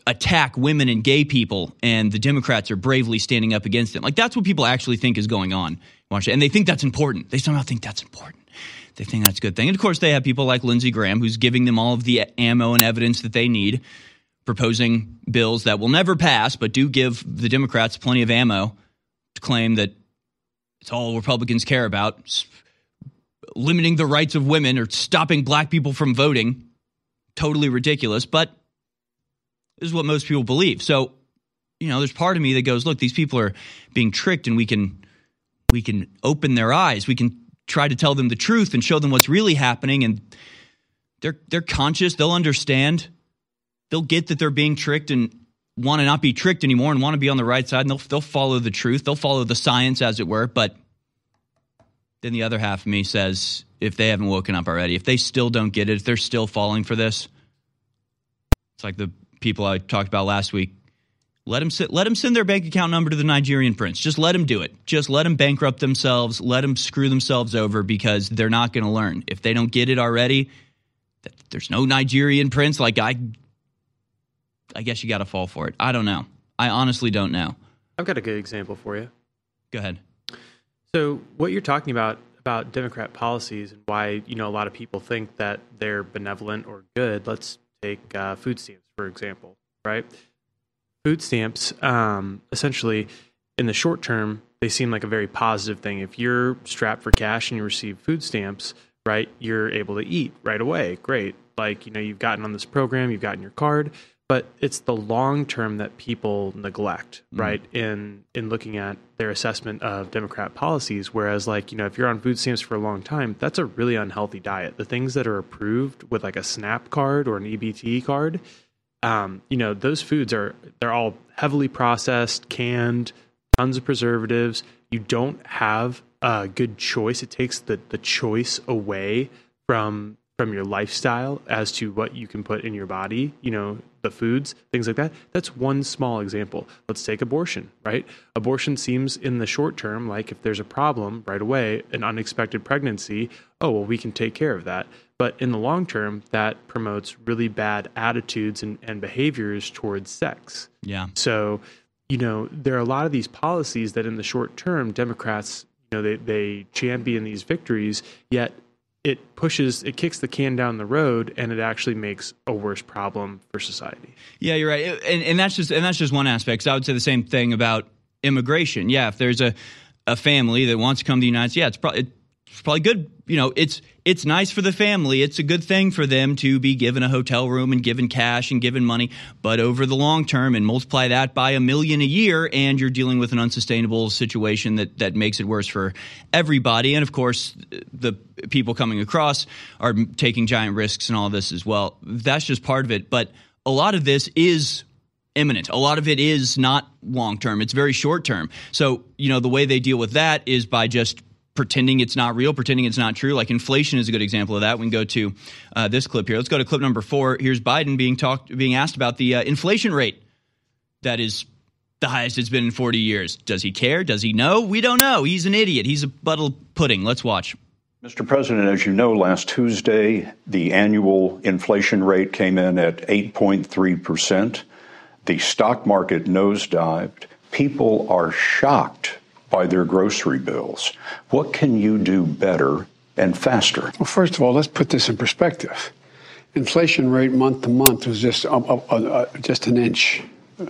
attack women and gay people, and the Democrats are bravely standing up against them. Like, that's what people actually think is going on. And they think that's important. They somehow think that's important. They think that's a good thing. And of course, they have people like Lindsey Graham, who's giving them all of the ammo and evidence that they need, proposing bills that will never pass, but do give the Democrats plenty of ammo to claim that it's all Republicans care about limiting the rights of women or stopping black people from voting. Totally ridiculous, but this is what most people believe. So, you know, there's part of me that goes, look, these people are being tricked and we can we can open their eyes. We can try to tell them the truth and show them what's really happening and they're they're conscious they'll understand they'll get that they're being tricked and want to not be tricked anymore and want to be on the right side and they'll, they'll follow the truth they'll follow the science as it were but then the other half of me says if they haven't woken up already if they still don't get it if they're still falling for this it's like the people i talked about last week let them sit, let them send their bank account number to the Nigerian prince. Just let them do it. Just let them bankrupt themselves. Let them screw themselves over because they're not going to learn. If they don't get it already, there's no Nigerian prince. Like I, I guess you got to fall for it. I don't know. I honestly don't know. I've got a good example for you. Go ahead. So what you're talking about about Democrat policies and why you know a lot of people think that they're benevolent or good. Let's take uh, food stamps for example, right? food stamps, um, essentially, in the short term, they seem like a very positive thing. If you're strapped for cash and you receive food stamps, right, you're able to eat right away. Great. Like, you know, you've gotten on this program, you've gotten your card, but it's the long term that people neglect, mm. right? In in looking at their assessment of Democrat policies. Whereas, like, you know, if you're on food stamps for a long time, that's a really unhealthy diet. The things that are approved with like a SNAP card or an EBT card, um, you know, those foods are they're all heavily processed, canned, tons of preservatives. You don't have a good choice. It takes the the choice away from from your lifestyle as to what you can put in your body, you know, the foods, things like that. That's one small example. Let's take abortion, right? Abortion seems in the short term like if there's a problem right away, an unexpected pregnancy, oh, well, we can take care of that. But in the long term, that promotes really bad attitudes and, and behaviors towards sex. Yeah. So, you know, there are a lot of these policies that in the short term, Democrats, you know, they, they champion these victories, yet it pushes it kicks the can down the road and it actually makes a worse problem for society. Yeah you're right. And, and that's just and that's just one aspect. I would say the same thing about immigration. Yeah if there's a a family that wants to come to the united states yeah it's probably it's probably good. You know, it's it's nice for the family. It's a good thing for them to be given a hotel room and given cash and given money. But over the long term, and multiply that by a million a year, and you're dealing with an unsustainable situation that that makes it worse for everybody. And of course, the people coming across are taking giant risks and all this as well. That's just part of it. But a lot of this is imminent. A lot of it is not long term, it's very short term. So, you know, the way they deal with that is by just pretending it's not real, pretending it's not true. Like inflation is a good example of that. We can go to uh, this clip here. Let's go to clip number four. Here's Biden being talked, being asked about the uh, inflation rate that is the highest it's been in 40 years. Does he care? Does he know? We don't know. He's an idiot. He's a buttle pudding. Let's watch. Mr. President, as you know, last Tuesday, the annual inflation rate came in at 8.3%. The stock market nosedived. People are shocked by their grocery bills. What can you do better and faster? Well, first of all, let's put this in perspective. Inflation rate month to month was just uh, uh, uh, just an inch,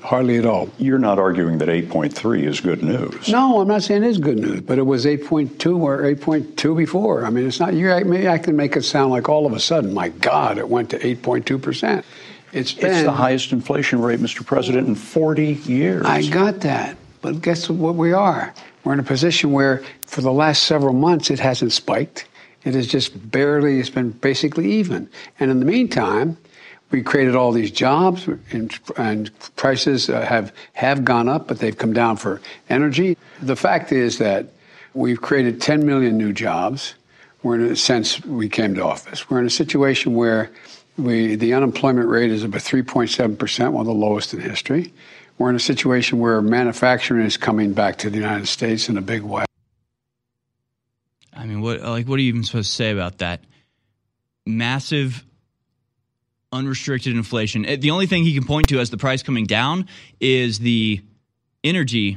hardly at all. You're not arguing that 8.3 is good news. No, I'm not saying it is good news, but it was 8.2 or 8.2 before. I mean, it's not. You maybe I can make it sound like all of a sudden, my God, it went to 8.2 percent. It's been it's the highest inflation rate, Mr. President, in 40 years. I got that, but guess what we are? We're in a position where, for the last several months, it hasn't spiked. It has just barely, it's been basically even. And in the meantime, we created all these jobs, and, and prices uh, have have gone up, but they've come down for energy. The fact is that we've created 10 million new jobs. We're in a since we came to office. We're in a situation where we the unemployment rate is about 3.7 percent, one of the lowest in history. We're in a situation where manufacturing is coming back to the United States in a big way. I mean, what like what are you even supposed to say about that? Massive unrestricted inflation. Eh, The only thing he can point to as the price coming down is the energy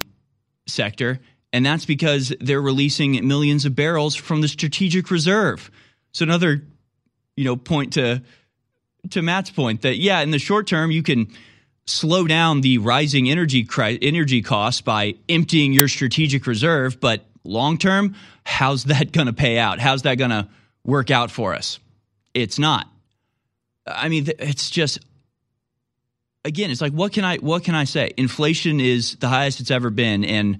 sector, and that's because they're releasing millions of barrels from the strategic reserve. So another, you know, point to to Matt's point that yeah, in the short term you can slow down the rising energy cri- energy costs by emptying your strategic reserve, but long term, how's that going to pay out? How's that going to work out for us? It's not. I mean, it's just again, it's like what can I what can I say? Inflation is the highest it's ever been in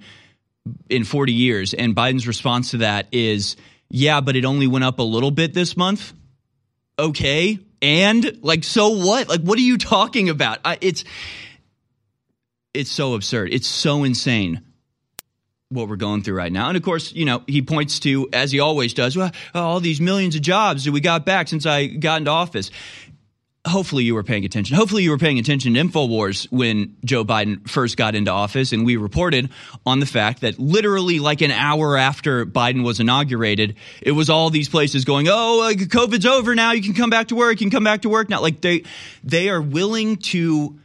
in 40 years, and Biden's response to that is, yeah, but it only went up a little bit this month. Okay, and like so what? Like what are you talking about? I, it's it's so absurd. It's so insane what we're going through right now. And of course, you know, he points to, as he always does, well, all these millions of jobs that we got back since I got into office. Hopefully, you were paying attention. Hopefully, you were paying attention to InfoWars when Joe Biden first got into office. And we reported on the fact that literally, like an hour after Biden was inaugurated, it was all these places going, Oh, uh, COVID's over now. You can come back to work. You can come back to work now. Like they, they are willing to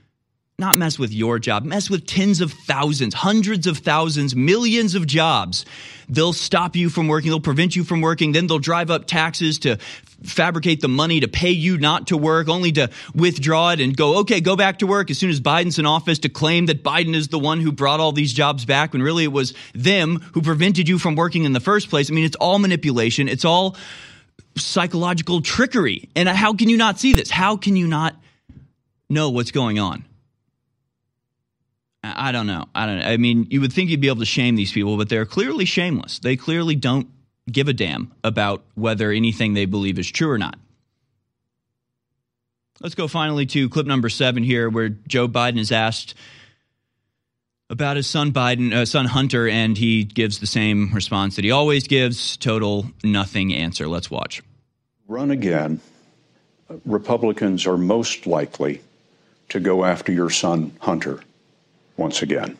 not mess with your job, mess with tens of thousands, hundreds of thousands, millions of jobs. They'll stop you from working, they'll prevent you from working, then they'll drive up taxes to fabricate the money to pay you not to work, only to withdraw it and go, okay, go back to work as soon as Biden's in office to claim that Biden is the one who brought all these jobs back when really it was them who prevented you from working in the first place. I mean, it's all manipulation, it's all psychological trickery. And how can you not see this? How can you not know what's going on? I don't know. I don't know. I mean, you would think you'd be able to shame these people, but they're clearly shameless. They clearly don't give a damn about whether anything they believe is true or not. Let's go finally to clip number seven here, where Joe Biden is asked about his son Biden, uh, son Hunter, and he gives the same response that he always gives: total nothing answer. Let's watch. Run again. Republicans are most likely to go after your son Hunter once again.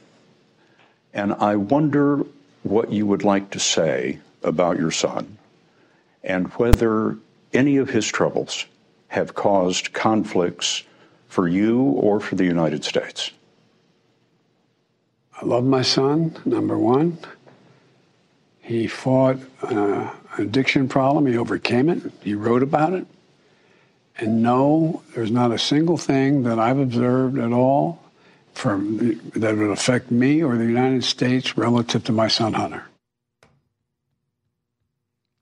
And I wonder what you would like to say about your son and whether any of his troubles have caused conflicts for you or for the United States. I love my son, number one. He fought uh, an addiction problem, he overcame it, he wrote about it. And no, there's not a single thing that I've observed at all from that would affect me or the United States relative to my son Hunter.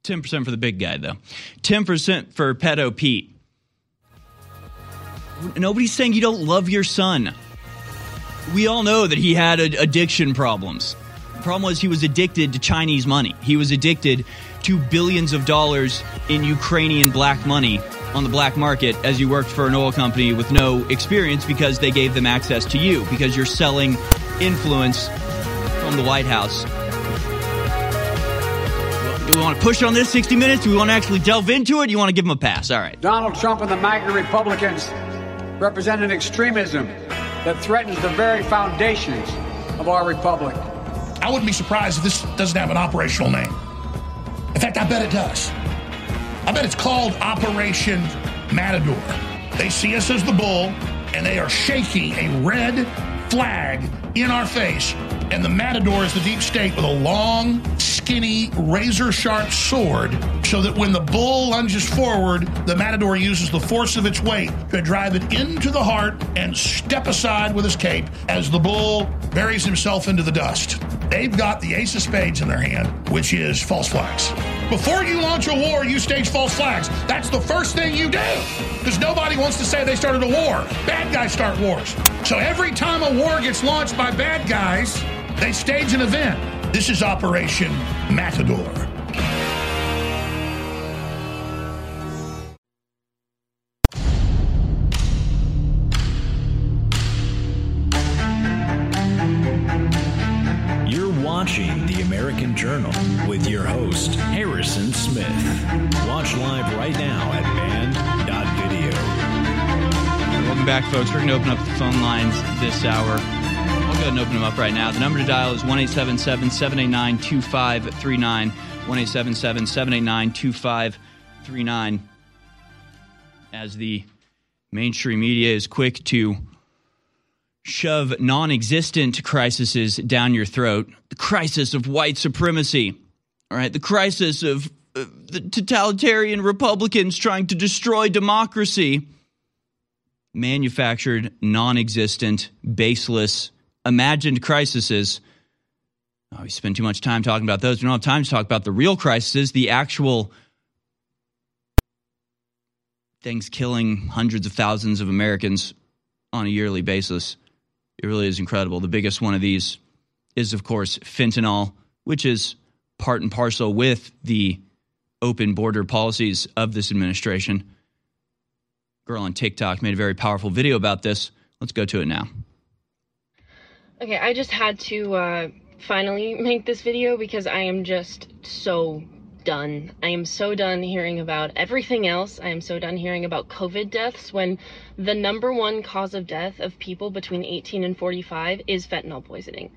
10% for the big guy, though. 10% for pedo Pete. Nobody's saying you don't love your son. We all know that he had addiction problems. The problem was he was addicted to Chinese money. He was addicted to billions of dollars in Ukrainian black money on the black market as you worked for an oil company with no experience because they gave them access to you because you're selling influence from the White House. Do we want to push on this 60 minutes? Do we want to actually delve into it? Do you want to give them a pass? All right. Donald Trump and the MAGA Republicans represent an extremism that threatens the very foundations of our republic. I wouldn't be surprised if this doesn't have an operational name. In fact, I bet it does. I bet it's called Operation Matador. They see us as the bull, and they are shaking a red flag in our face. And the Matador is the deep state with a long, skinny, razor sharp sword, so that when the bull lunges forward, the Matador uses the force of its weight to drive it into the heart and step aside with his cape as the bull buries himself into the dust. They've got the ace of spades in their hand, which is false flags. Before you launch a war, you stage false flags. That's the first thing you do. Because nobody wants to say they started a war. Bad guys start wars. So every time a war gets launched by bad guys, they stage an event. This is Operation Matador. You're watching The American Journal with your host, Harrison Smith. Watch live right now at band.video. Welcome back, folks. We're going to open up the phone lines this hour. Go ahead and open them up right now. The number to dial is 1 877 789 2539. 1 877 789 2539. As the mainstream media is quick to shove non existent crises down your throat, the crisis of white supremacy, all right, the crisis of uh, the totalitarian Republicans trying to destroy democracy manufactured, non existent, baseless, imagined crises. Oh, we spend too much time talking about those. We don't have time to talk about the real crises, the actual things killing hundreds of thousands of Americans on a yearly basis. It really is incredible. The biggest one of these is, of course, fentanyl, which is part and parcel with the open border policies of this administration girl on TikTok made a very powerful video about this. Let's go to it now. Okay, I just had to uh, finally make this video because I am just so done. I am so done hearing about everything else. I am so done hearing about COVID deaths when the number one cause of death of people between 18 and 45 is fentanyl poisoning.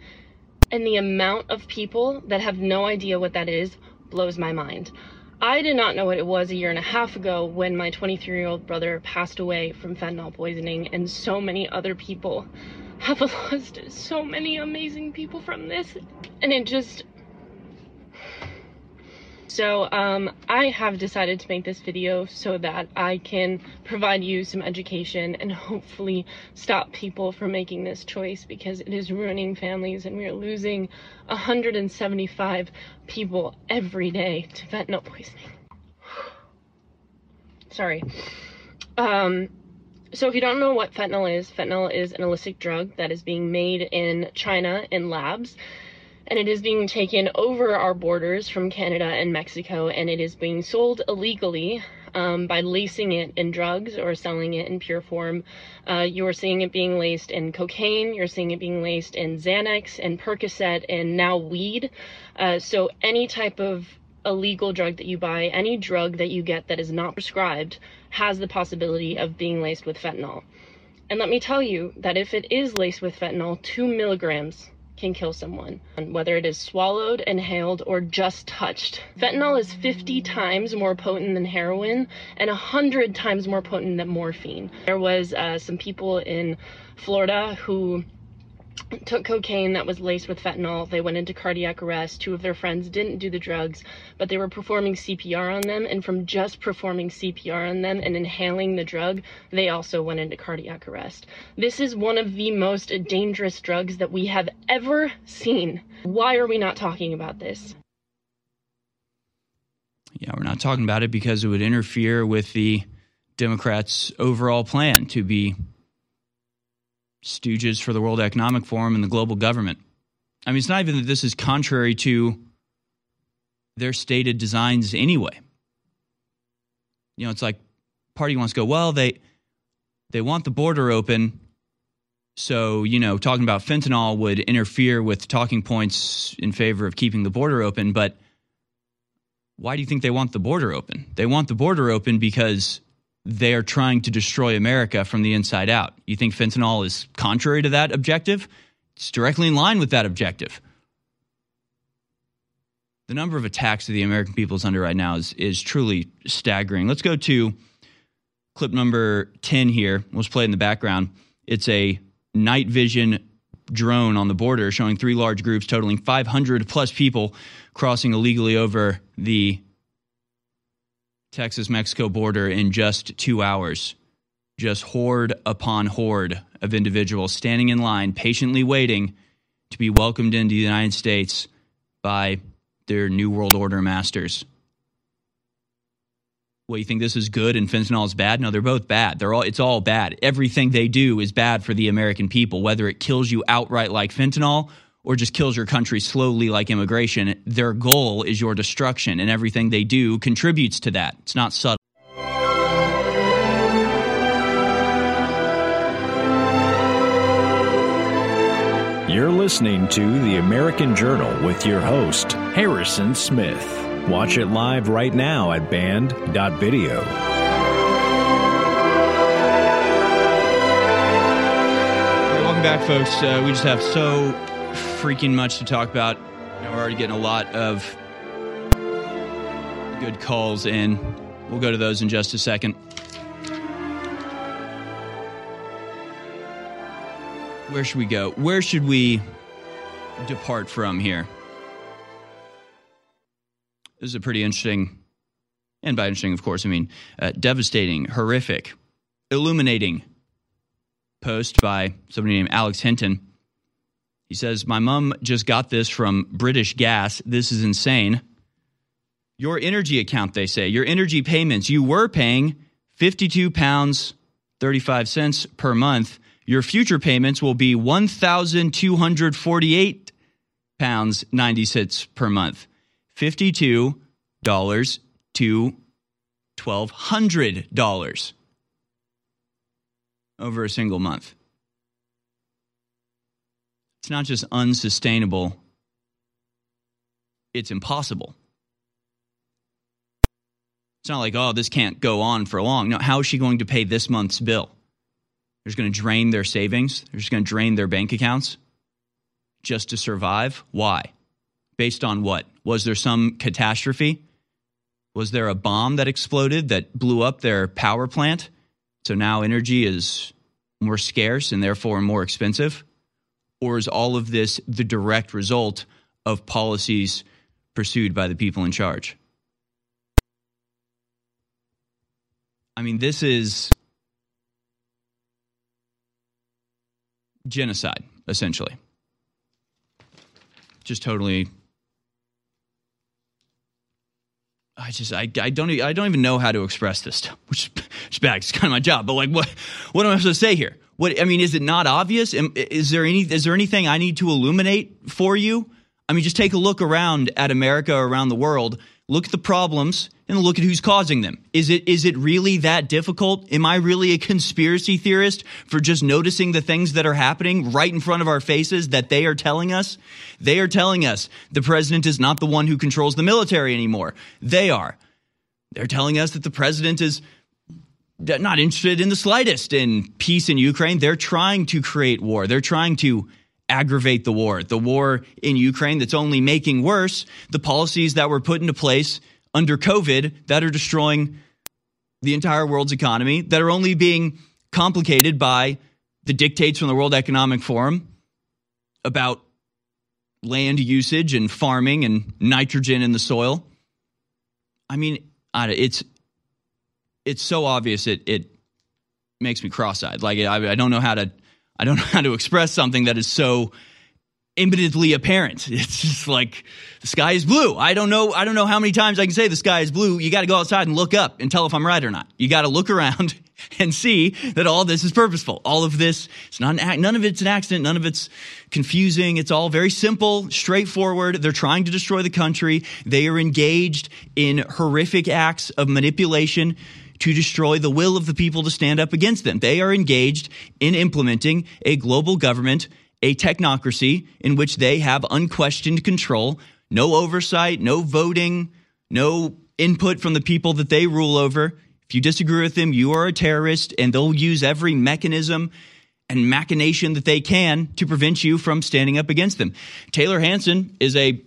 And the amount of people that have no idea what that is blows my mind. I did not know what it was a year and a half ago when my 23 year old brother passed away from fentanyl poisoning, and so many other people have lost so many amazing people from this. And it just. So, um, I have decided to make this video so that I can provide you some education and hopefully stop people from making this choice because it is ruining families and we are losing 175 people every day to fentanyl poisoning. Sorry. Um, so if you don't know what fentanyl is, fentanyl is an illicit drug that is being made in China in labs and it is being taken over our borders from Canada and Mexico, and it is being sold illegally um, by lacing it in drugs or selling it in pure form. Uh, you're seeing it being laced in cocaine, you're seeing it being laced in Xanax and Percocet and now weed. Uh, so any type of illegal drug that you buy, any drug that you get that is not prescribed, has the possibility of being laced with fentanyl. And let me tell you that if it is laced with fentanyl, two milligrams can kill someone, whether it is swallowed, inhaled, or just touched. Fentanyl is 50 times more potent than heroin and 100 times more potent than morphine. There was uh, some people in Florida who took cocaine that was laced with fentanyl. They went into cardiac arrest. Two of their friends didn't do the drugs, but they were performing CPR on them. And from just performing CPR on them and inhaling the drug, they also went into cardiac arrest. This is one of the most dangerous drugs that we have ever seen. Why are we not talking about this? Yeah, we're not talking about it because it would interfere with the Democrats' overall plan to be stooges for the World Economic Forum and the global government. I mean, it's not even that this is contrary to their stated designs anyway. You know, it's like party wants to go, well, they they want the border open. So, you know, talking about fentanyl would interfere with talking points in favor of keeping the border open, but why do you think they want the border open? They want the border open because they are trying to destroy America from the inside out. You think fentanyl is contrary to that objective? It's directly in line with that objective. The number of attacks that the American people is under right now is, is truly staggering. Let's go to clip number 10 here. Let's play it in the background. It's a night vision drone on the border showing three large groups totaling 500 plus people crossing illegally over the Texas Mexico border in just two hours. Just horde upon horde of individuals standing in line, patiently waiting to be welcomed into the United States by their New World Order masters. Well, you think this is good and fentanyl is bad? No, they're both bad. They're all it's all bad. Everything they do is bad for the American people, whether it kills you outright like fentanyl or just kills your country slowly like immigration. Their goal is your destruction, and everything they do contributes to that. It's not subtle. You're listening to The American Journal with your host, Harrison Smith. Watch it live right now at band.video. Welcome back, folks. Uh, we just have so freaking much to talk about. We're already getting a lot of good calls in. We'll go to those in just a second. Where should we go? Where should we depart from here? This is a pretty interesting, and by interesting, of course, I mean uh, devastating, horrific, illuminating post by somebody named Alex Hinton. He says, My mom just got this from British Gas. This is insane. Your energy account, they say, your energy payments, you were paying 52 pounds 35 cents per month. Your future payments will be 1,248 pounds 90 cents per month. $52 to $1,200 over a single month. It's not just unsustainable, it's impossible. It's not like, oh, this can't go on for long. No, how is she going to pay this month's bill? They're just going to drain their savings. They're just going to drain their bank accounts just to survive. Why? Based on what? Was there some catastrophe? Was there a bomb that exploded that blew up their power plant? So now energy is more scarce and therefore more expensive? Or is all of this the direct result of policies pursued by the people in charge? I mean, this is genocide, essentially. Just totally. I just I, I don't I don't even know how to express this, which is bad. It's kind of my job. But like, what what am I supposed to say here? What I mean is it not obvious? Is there any is there anything I need to illuminate for you? I mean, just take a look around at America, around the world. Look at the problems and look at who's causing them. Is it is it really that difficult? Am I really a conspiracy theorist for just noticing the things that are happening right in front of our faces that they are telling us? They are telling us the president is not the one who controls the military anymore. They are. They're telling us that the president is not interested in the slightest in peace in Ukraine. They're trying to create war. They're trying to aggravate the war. The war in Ukraine that's only making worse the policies that were put into place under COVID that are destroying the entire world's economy, that are only being complicated by the dictates from the World Economic Forum about land usage and farming and nitrogen in the soil. I mean, it's it's so obvious it it makes me cross-eyed. Like I, I don't know how to I don't know how to express something that is so imminently apparent. It's just like the sky is blue. I don't know. I don't know how many times I can say the sky is blue. You got to go outside and look up and tell if I'm right or not. You got to look around and see that all this is purposeful. All of this, it's not an none of it's an accident, none of it's confusing. It's all very simple, straightforward. They're trying to destroy the country. They are engaged in horrific acts of manipulation to destroy the will of the people to stand up against them. They are engaged in implementing a global government, a technocracy in which they have unquestioned control, no oversight, no voting, no input from the people that they rule over. If you disagree with them, you are a terrorist, and they'll use every mechanism and machination that they can to prevent you from standing up against them. Taylor Hansen is a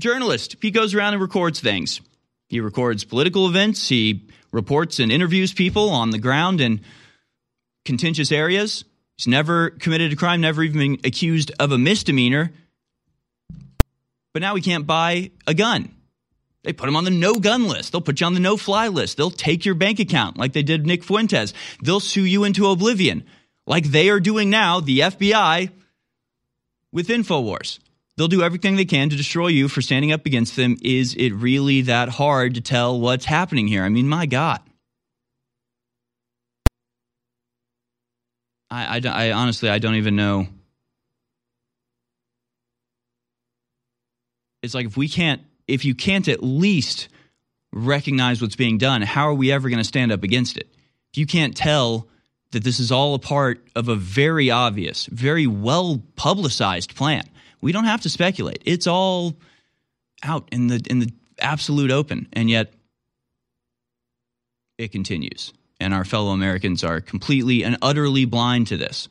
journalist. He goes around and records things. He records political events. He reports and interviews people on the ground in contentious areas. He's never committed a crime, never even been accused of a misdemeanor. But now he can't buy a gun. They put him on the no gun list. They'll put you on the no fly list. They'll take your bank account like they did Nick Fuentes. They'll sue you into oblivion like they are doing now, the FBI with InfoWars. They'll do everything they can to destroy you for standing up against them. Is it really that hard to tell what's happening here? I mean, my God. I, I, I honestly, I don't even know. It's like if we can't, if you can't at least recognize what's being done, how are we ever going to stand up against it? If you can't tell that this is all a part of a very obvious, very well publicized plan, we don't have to speculate. It's all out in the in the absolute open, and yet it continues and our fellow Americans are completely and utterly blind to this.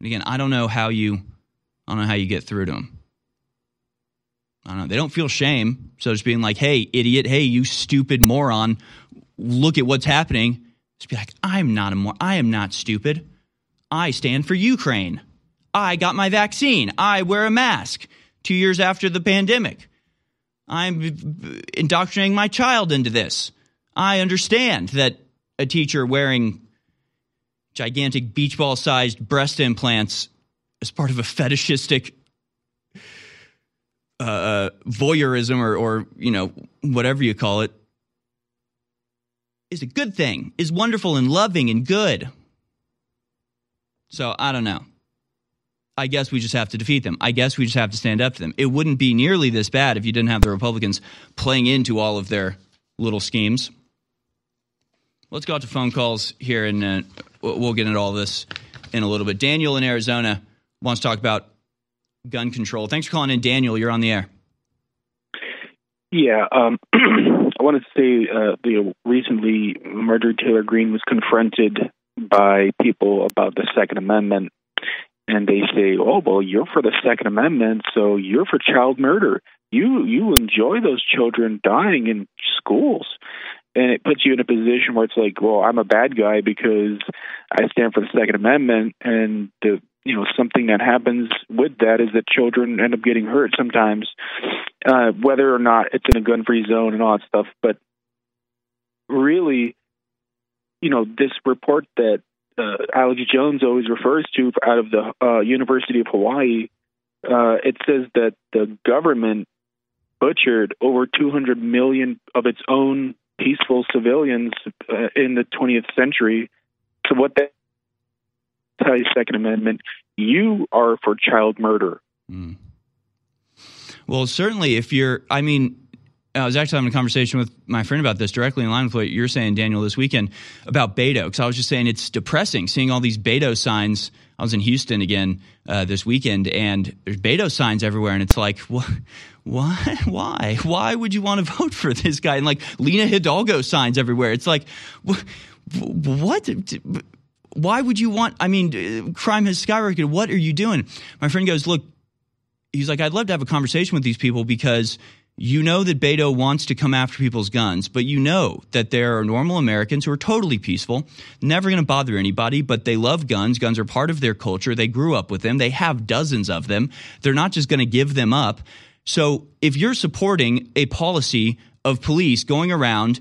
And again, I don't know how you, I don't know how you get through to them. I don't know. They don't feel shame. So just being like, hey, idiot, hey, you stupid moron, look at what's happening. Just be like, I'm not a more, I am not stupid. I stand for Ukraine. I got my vaccine. I wear a mask two years after the pandemic. I'm indoctrinating my child into this. I understand that a teacher wearing gigantic beach ball sized breast implants as part of a fetishistic uh, voyeurism or, or, you know, whatever you call it, is a good thing, is wonderful and loving and good. So I don't know. I guess we just have to defeat them. I guess we just have to stand up to them. It wouldn't be nearly this bad if you didn't have the Republicans playing into all of their little schemes. Let's go out to phone calls here, and uh, we'll get into all this in a little bit. Daniel in Arizona wants to talk about gun control. Thanks for calling in, Daniel. You're on the air. Yeah, um, I wanted to say uh, the recently murdered Taylor Green was confronted by people about the Second Amendment, and they say, "Oh, well, you're for the Second Amendment, so you're for child murder. You you enjoy those children dying in schools." and it puts you in a position where it's like, well, I'm a bad guy because I stand for the Second Amendment, and the you know something that happens with that is that children end up getting hurt sometimes, uh, whether or not it's in a gun-free zone and all that stuff. But really, you know, this report that uh, Alex Jones always refers to out of the uh, University of Hawaii, uh, it says that the government butchered over 200 million of its own peaceful civilians uh, in the 20th century. So what that tells Second Amendment, you are for child murder. Mm. Well, certainly, if you're, I mean, I was actually having a conversation with my friend about this directly in line with what you're saying, Daniel, this weekend about Beto. Because I was just saying it's depressing seeing all these Beto signs. I was in Houston again uh, this weekend, and there's Beto signs everywhere, and it's like, what? Why? Why? Why would you want to vote for this guy? And like Lina Hidalgo signs everywhere. It's like, what? Why would you want? I mean, crime has skyrocketed. What are you doing? My friend goes, look. He's like, I'd love to have a conversation with these people because you know that Beto wants to come after people's guns, but you know that there are normal Americans who are totally peaceful, never going to bother anybody, but they love guns. Guns are part of their culture. They grew up with them. They have dozens of them. They're not just going to give them up. So if you're supporting a policy of police going around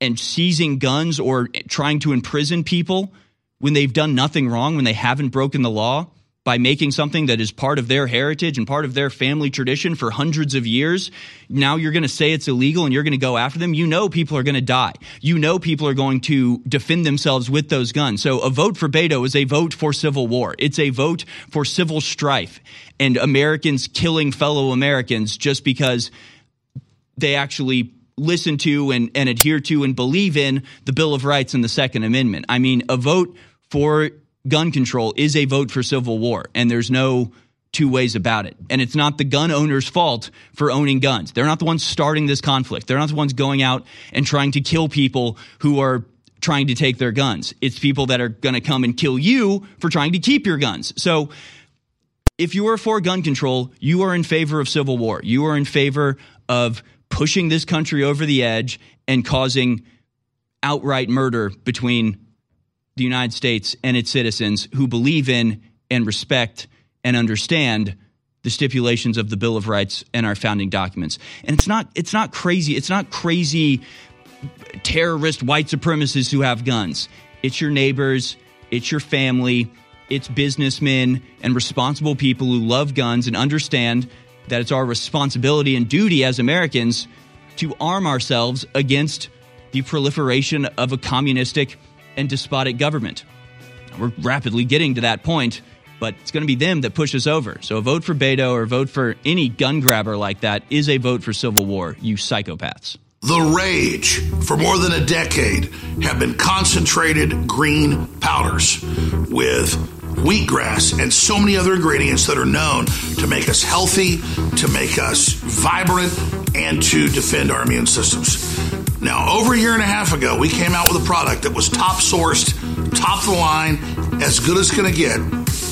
and seizing guns or trying to imprison people when they've done nothing wrong, when they haven't broken the law, by making something that is part of their heritage and part of their family tradition for hundreds of years. Now you're going to say it's illegal and you're going to go after them. You know people are going to die. You know people are going to defend themselves with those guns. So a vote for Beto is a vote for civil war. It's a vote for civil strife and Americans killing fellow Americans just because they actually listen to and, and adhere to and believe in the Bill of Rights and the Second Amendment. I mean, a vote for gun control is a vote for civil war, and there's no two ways about it. And it's not the gun owner's fault for owning guns. They're not the ones starting this conflict. They're not the ones going out and trying to kill people who are trying to take their guns. It's people that are going to come and kill you for trying to keep your guns. So if you are for gun control, you are in favor of civil war. You are in favor of pushing this country over the edge and causing outright murder between the United States and its citizens who believe in and respect and understand the stipulations of the Bill of Rights and our founding documents. And it's not it's not crazy. It's not crazy terrorist white supremacists who have guns. It's your neighbors, it's your family, it's businessmen and responsible people who love guns and understand that it's our responsibility and duty as Americans to arm ourselves against the proliferation of a communistic and despotic government. We're rapidly getting to that point, but it's going to be them that push us over. So a vote for Beto or a vote for any gun grabber like that is a vote for civil war, you psychopaths. The rage for more than a decade have been concentrated green powders with wheatgrass and so many other ingredients that are known to make us healthy, to make us vibrant, and to defend our immune systems. Now, over a year and a half ago, we came out with a product that was top sourced, top of the line, as good as it's going to get,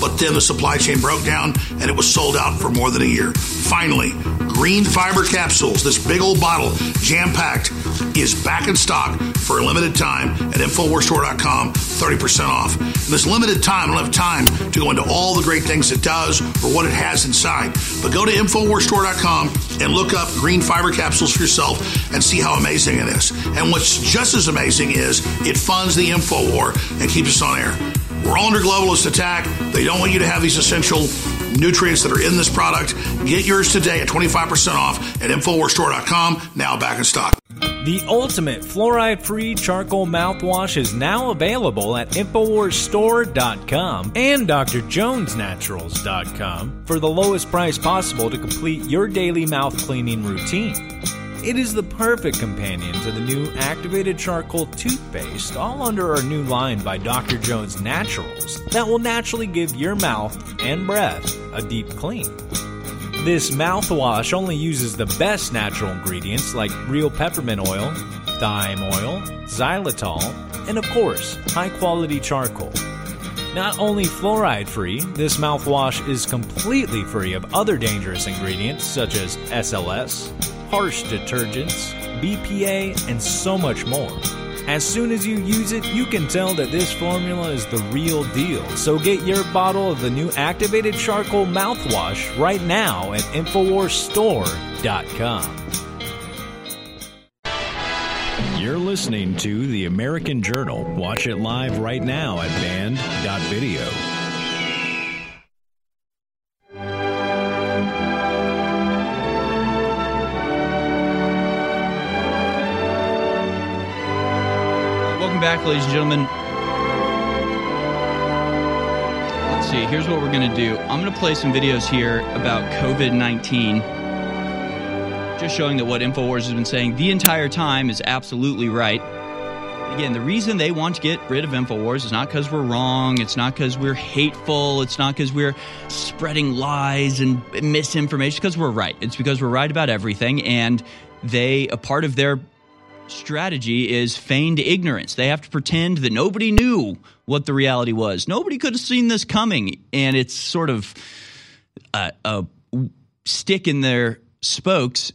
but then the supply chain broke down and it was sold out for more than a year. Finally, green fiber capsules, this big old bottle, jam packed, is back in stock for a limited time at InfoWarsStore.com, 30% off. And this limited time, I don't have time to go into all the great things it does or what it has inside. But go to InfoWarsStore.com and look up green fiber capsules for yourself and see how amazing it is. And what's just as amazing is it funds the info war and keeps us on air. We're all under globalist attack. They don't want you to have these essential nutrients that are in this product. Get yours today at 25% off at InfoWarsStore.com. Now back in stock. The ultimate fluoride free charcoal mouthwash is now available at InfoWarsStore.com and DrJonesNaturals.com for the lowest price possible to complete your daily mouth cleaning routine. It is the perfect companion to the new activated charcoal toothpaste, all under our new line by Dr. Jones Naturals, that will naturally give your mouth and breath a deep clean. This mouthwash only uses the best natural ingredients like real peppermint oil, thyme oil, xylitol, and of course, high quality charcoal. Not only fluoride free, this mouthwash is completely free of other dangerous ingredients such as SLS, harsh detergents, BPA, and so much more. As soon as you use it, you can tell that this formula is the real deal. So get your bottle of the new activated charcoal mouthwash right now at InfoWarsStore.com. You're listening to The American Journal. Watch it live right now at band.video. back, ladies and gentlemen. Let's see, here's what we're going to do. I'm going to play some videos here about COVID 19, just showing that what InfoWars has been saying the entire time is absolutely right. Again, the reason they want to get rid of InfoWars is not because we're wrong, it's not because we're hateful, it's not because we're spreading lies and misinformation, because we're right. It's because we're right about everything, and they, a part of their strategy is feigned ignorance. They have to pretend that nobody knew what the reality was. Nobody could have seen this coming. And it's sort of a, a stick in their spokes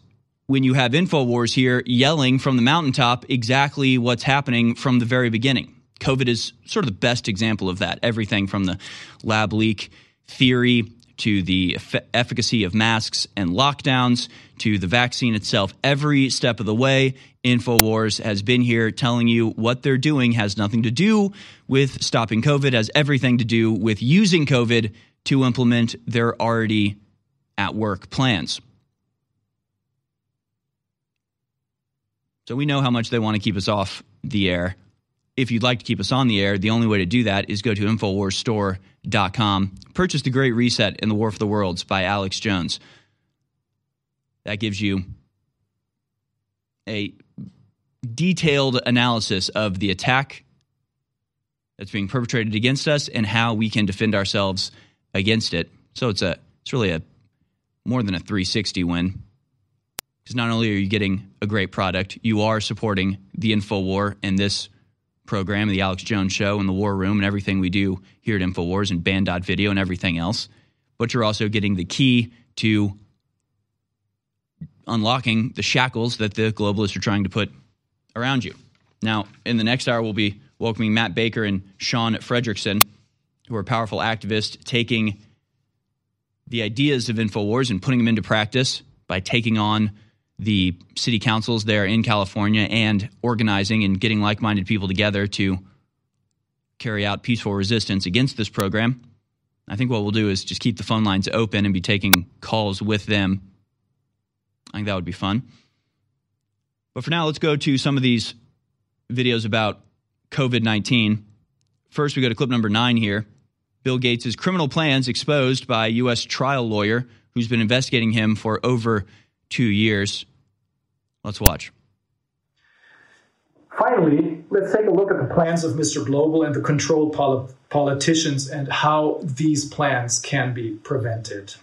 when you have InfoWars here yelling from the mountaintop exactly what's happening from the very beginning. COVID is sort of the best example of that. Everything from the lab leak theory to the eff- efficacy of masks and lockdowns to the vaccine itself. Every step of the way, InfoWars has been here telling you what they're doing has nothing to do with stopping COVID, has everything to do with using COVID to implement their already at work plans. So we know how much they want to keep us off the air. If you'd like to keep us on the air, the only way to do that is go to InfoWarsStore.com. Purchase The Great Reset and the War for the Worlds by Alex Jones. That gives you a detailed analysis of the attack that's being perpetrated against us and how we can defend ourselves against it. So it's a it's really a more than a 360 win. Because not only are you getting a great product, you are supporting the InfoWar and this program, the Alex Jones Show, and the War Room, and everything we do here at InfoWars and Band Video and everything else. But you're also getting the key to unlocking the shackles that the globalists are trying to put around you. Now, in the next hour, we'll be welcoming Matt Baker and Sean Fredrickson, who are powerful activists taking the ideas of InfoWars and putting them into practice by taking on the city councils there in California and organizing and getting like minded people together to carry out peaceful resistance against this program. I think what we'll do is just keep the phone lines open and be taking calls with them. I think that would be fun. But for now, let's go to some of these videos about COVID 19. First, we go to clip number nine here. Bill Gates' criminal plans exposed by a U.S. trial lawyer who's been investigating him for over two years. Let's watch. Finally, let's take a look at the plans of Mr. Global and the controlled pol- politicians and how these plans can be prevented.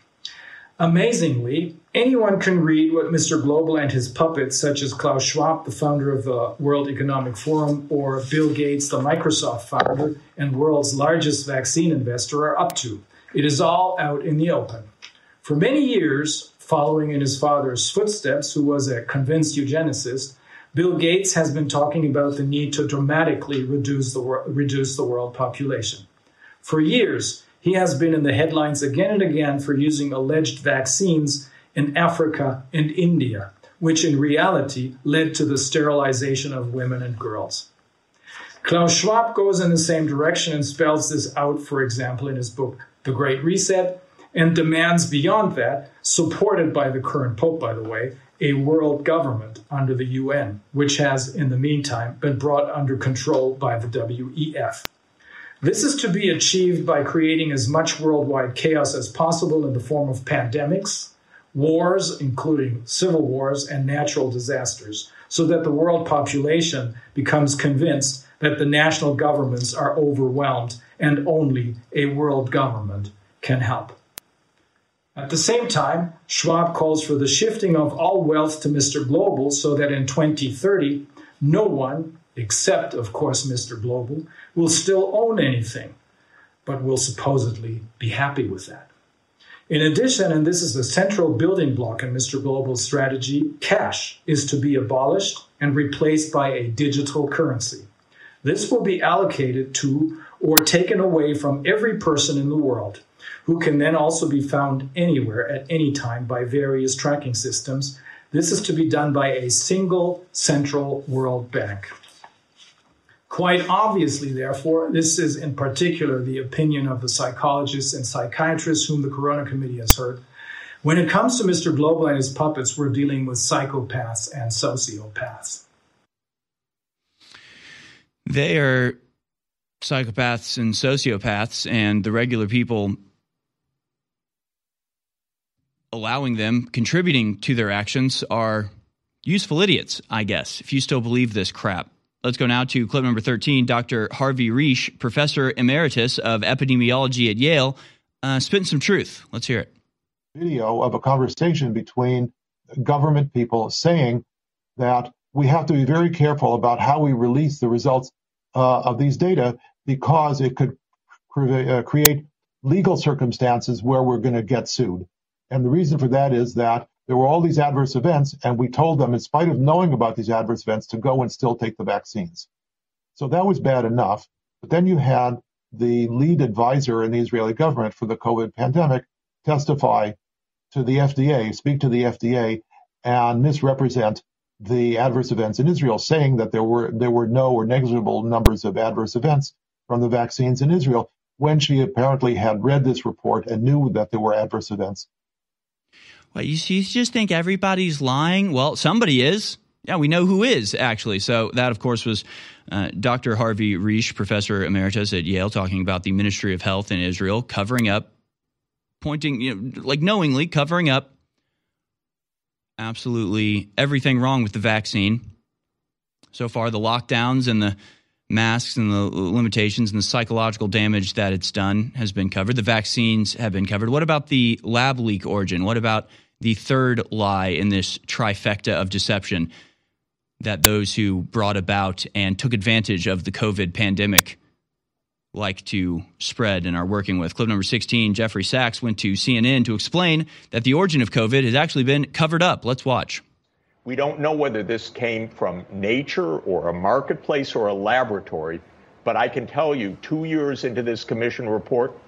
Amazingly, anyone can read what Mr. Global and his puppets, such as Klaus Schwab, the founder of the World Economic Forum, or Bill Gates, the Microsoft founder and world's largest vaccine investor, are up to. It is all out in the open. For many years, following in his father's footsteps, who was a convinced eugenicist, Bill Gates has been talking about the need to dramatically reduce the, wor- reduce the world population. For years, he has been in the headlines again and again for using alleged vaccines in Africa and India, which in reality led to the sterilization of women and girls. Klaus Schwab goes in the same direction and spells this out, for example, in his book, The Great Reset, and demands beyond that, supported by the current Pope, by the way, a world government under the UN, which has, in the meantime, been brought under control by the WEF. This is to be achieved by creating as much worldwide chaos as possible in the form of pandemics, wars, including civil wars and natural disasters, so that the world population becomes convinced that the national governments are overwhelmed and only a world government can help. At the same time, Schwab calls for the shifting of all wealth to Mr. Global so that in 2030, no one, except of course Mr. Global, will still own anything, but will supposedly be happy with that. In addition, and this is the central building block in Mr. Global's strategy, cash is to be abolished and replaced by a digital currency. This will be allocated to or taken away from every person in the world who can then also be found anywhere at any time by various tracking systems. This is to be done by a single central world bank. Quite obviously, therefore, this is in particular the opinion of the psychologists and psychiatrists whom the Corona Committee has heard. When it comes to Mr. Global and his puppets, we're dealing with psychopaths and sociopaths. They are psychopaths and sociopaths, and the regular people allowing them, contributing to their actions, are useful idiots, I guess, if you still believe this crap. Let's go now to clip number 13. Dr. Harvey Risch, professor emeritus of epidemiology at Yale, uh, spitting some truth. Let's hear it. Video of a conversation between government people saying that we have to be very careful about how we release the results uh, of these data because it could cre- uh, create legal circumstances where we're going to get sued. And the reason for that is that there were all these adverse events, and we told them, in spite of knowing about these adverse events, to go and still take the vaccines. So that was bad enough. But then you had the lead advisor in the Israeli government for the COVID pandemic testify to the FDA, speak to the FDA, and misrepresent the adverse events in Israel, saying that there were there were no or negligible numbers of adverse events from the vaccines in Israel. when she apparently had read this report and knew that there were adverse events. You, you just think everybody's lying? Well, somebody is. Yeah, we know who is actually. So that, of course, was uh, Dr. Harvey Risch, professor emeritus at Yale, talking about the Ministry of Health in Israel covering up, pointing, you know, like knowingly covering up absolutely everything wrong with the vaccine. So far, the lockdowns and the masks and the limitations and the psychological damage that it's done has been covered. The vaccines have been covered. What about the lab leak origin? What about the third lie in this trifecta of deception? that those who brought about and took advantage of the COVID pandemic like to spread and are working with. Clip number 16, Jeffrey Sachs went to CNN to explain that the origin of COVID has actually been covered up. Let's watch. We don't know whether this came from nature or a marketplace or a laboratory, but I can tell you, two years into this commission report,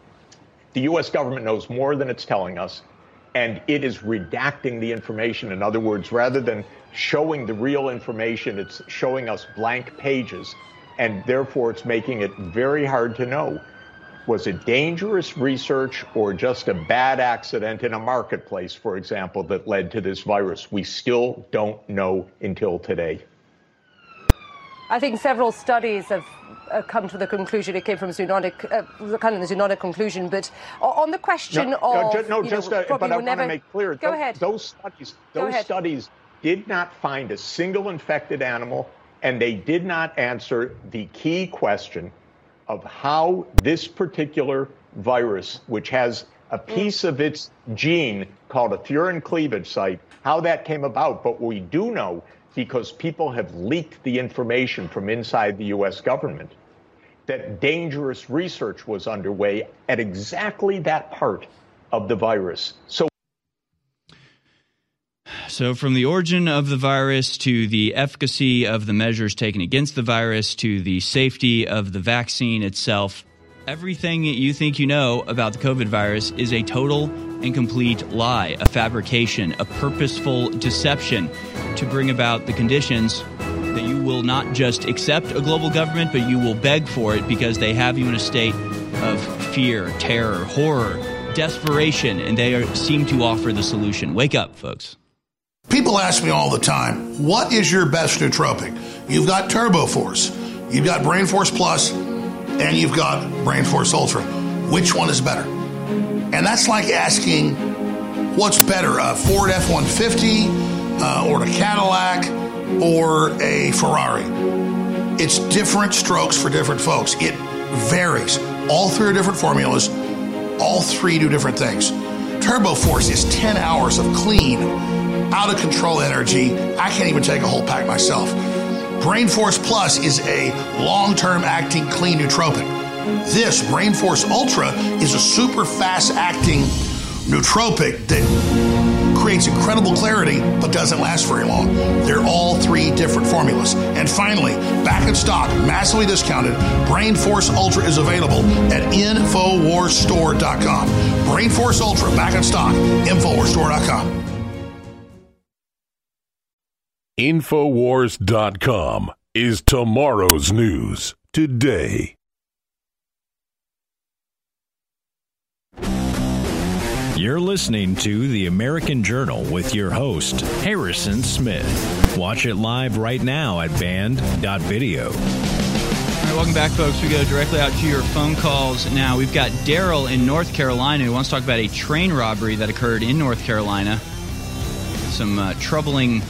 the U.S. government knows more than it's telling us, and it is redacting the information. In other words, rather than showing the real information. It's showing us blank pages, and therefore it's making it very hard to know. Was it dangerous research or just a bad accident in a marketplace, for example, that led to this virus? We still don't know until today. I think several studies have uh, come to the conclusion. It came from zoonotic, uh, kind of the zoonotic conclusion. But on the question no, of, no, no just, know, uh, but I want never... to make clear. Go those, ahead. Those studies, those studies did not find a single infected animal, and they did not answer the key question of how this particular virus, which has a piece of its gene called a furin cleavage site, how that came about. But we do know because people have leaked the information from inside the U.S. government that dangerous research was underway at exactly that part of the virus. So so, from the origin of the virus to the efficacy of the measures taken against the virus to the safety of the vaccine itself, everything you think you know about the COVID virus is a total and complete lie, a fabrication, a purposeful deception to bring about the conditions that you will not just accept a global government, but you will beg for it because they have you in a state of fear, terror, horror, desperation, and they are, seem to offer the solution. Wake up, folks. People ask me all the time, what is your best nootropic? You've got Turbo Force, you've got Brain Force Plus, and you've got Brain Force Ultra. Which one is better? And that's like asking, what's better, a Ford F 150 uh, or a Cadillac or a Ferrari? It's different strokes for different folks. It varies. All three are different formulas, all three do different things. Turbo Force is 10 hours of clean, out of control energy. I can't even take a whole pack myself. Brain Force Plus is a long term acting clean nootropic. This Brain Force Ultra is a super fast acting nootropic that creates incredible clarity but doesn't last very long. They're all three different formulas. And finally, back in stock, massively discounted, Brain Force Ultra is available at InfoWarsStore.com. Brain Force Ultra back in stock, InfoWarsStore.com. Infowars.com is tomorrow's news today. You're listening to The American Journal with your host, Harrison Smith. Watch it live right now at band.video. All right, welcome back, folks. We go directly out to your phone calls now. We've got Daryl in North Carolina who wants to talk about a train robbery that occurred in North Carolina. Some uh, troubling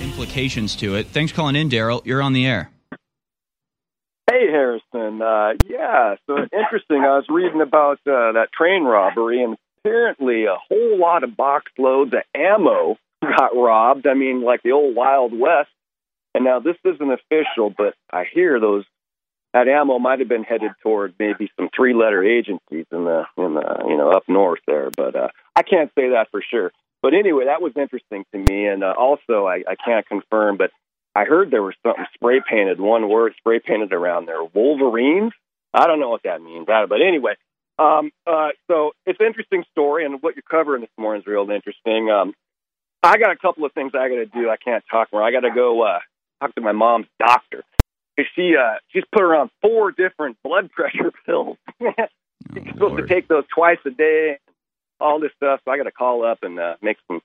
implications to it. Thanks for calling in, Daryl. You're on the air. Hey, Harrison. Uh, yeah, so interesting. I was reading about uh, that train robbery, and apparently a whole lot of box loads of ammo got robbed. I mean, like the old Wild West. And now this isn't official, but I hear those that ammo might have been headed toward maybe some three-letter agencies in the in the you know up north there, but uh, I can't say that for sure. But anyway, that was interesting to me, and uh, also I, I can't confirm, but I heard there was something spray painted, one word spray painted around there, Wolverines. I don't know what that means, but anyway, um, uh, so it's an interesting story, and what you're covering this morning is real interesting. Um, I got a couple of things I got to do. I can't talk more. I got to go uh, talk to my mom's doctor she uh, she's put her on four different blood pressure pills. she's supposed to take those twice a day, all this stuff. So I got to call up and uh, make some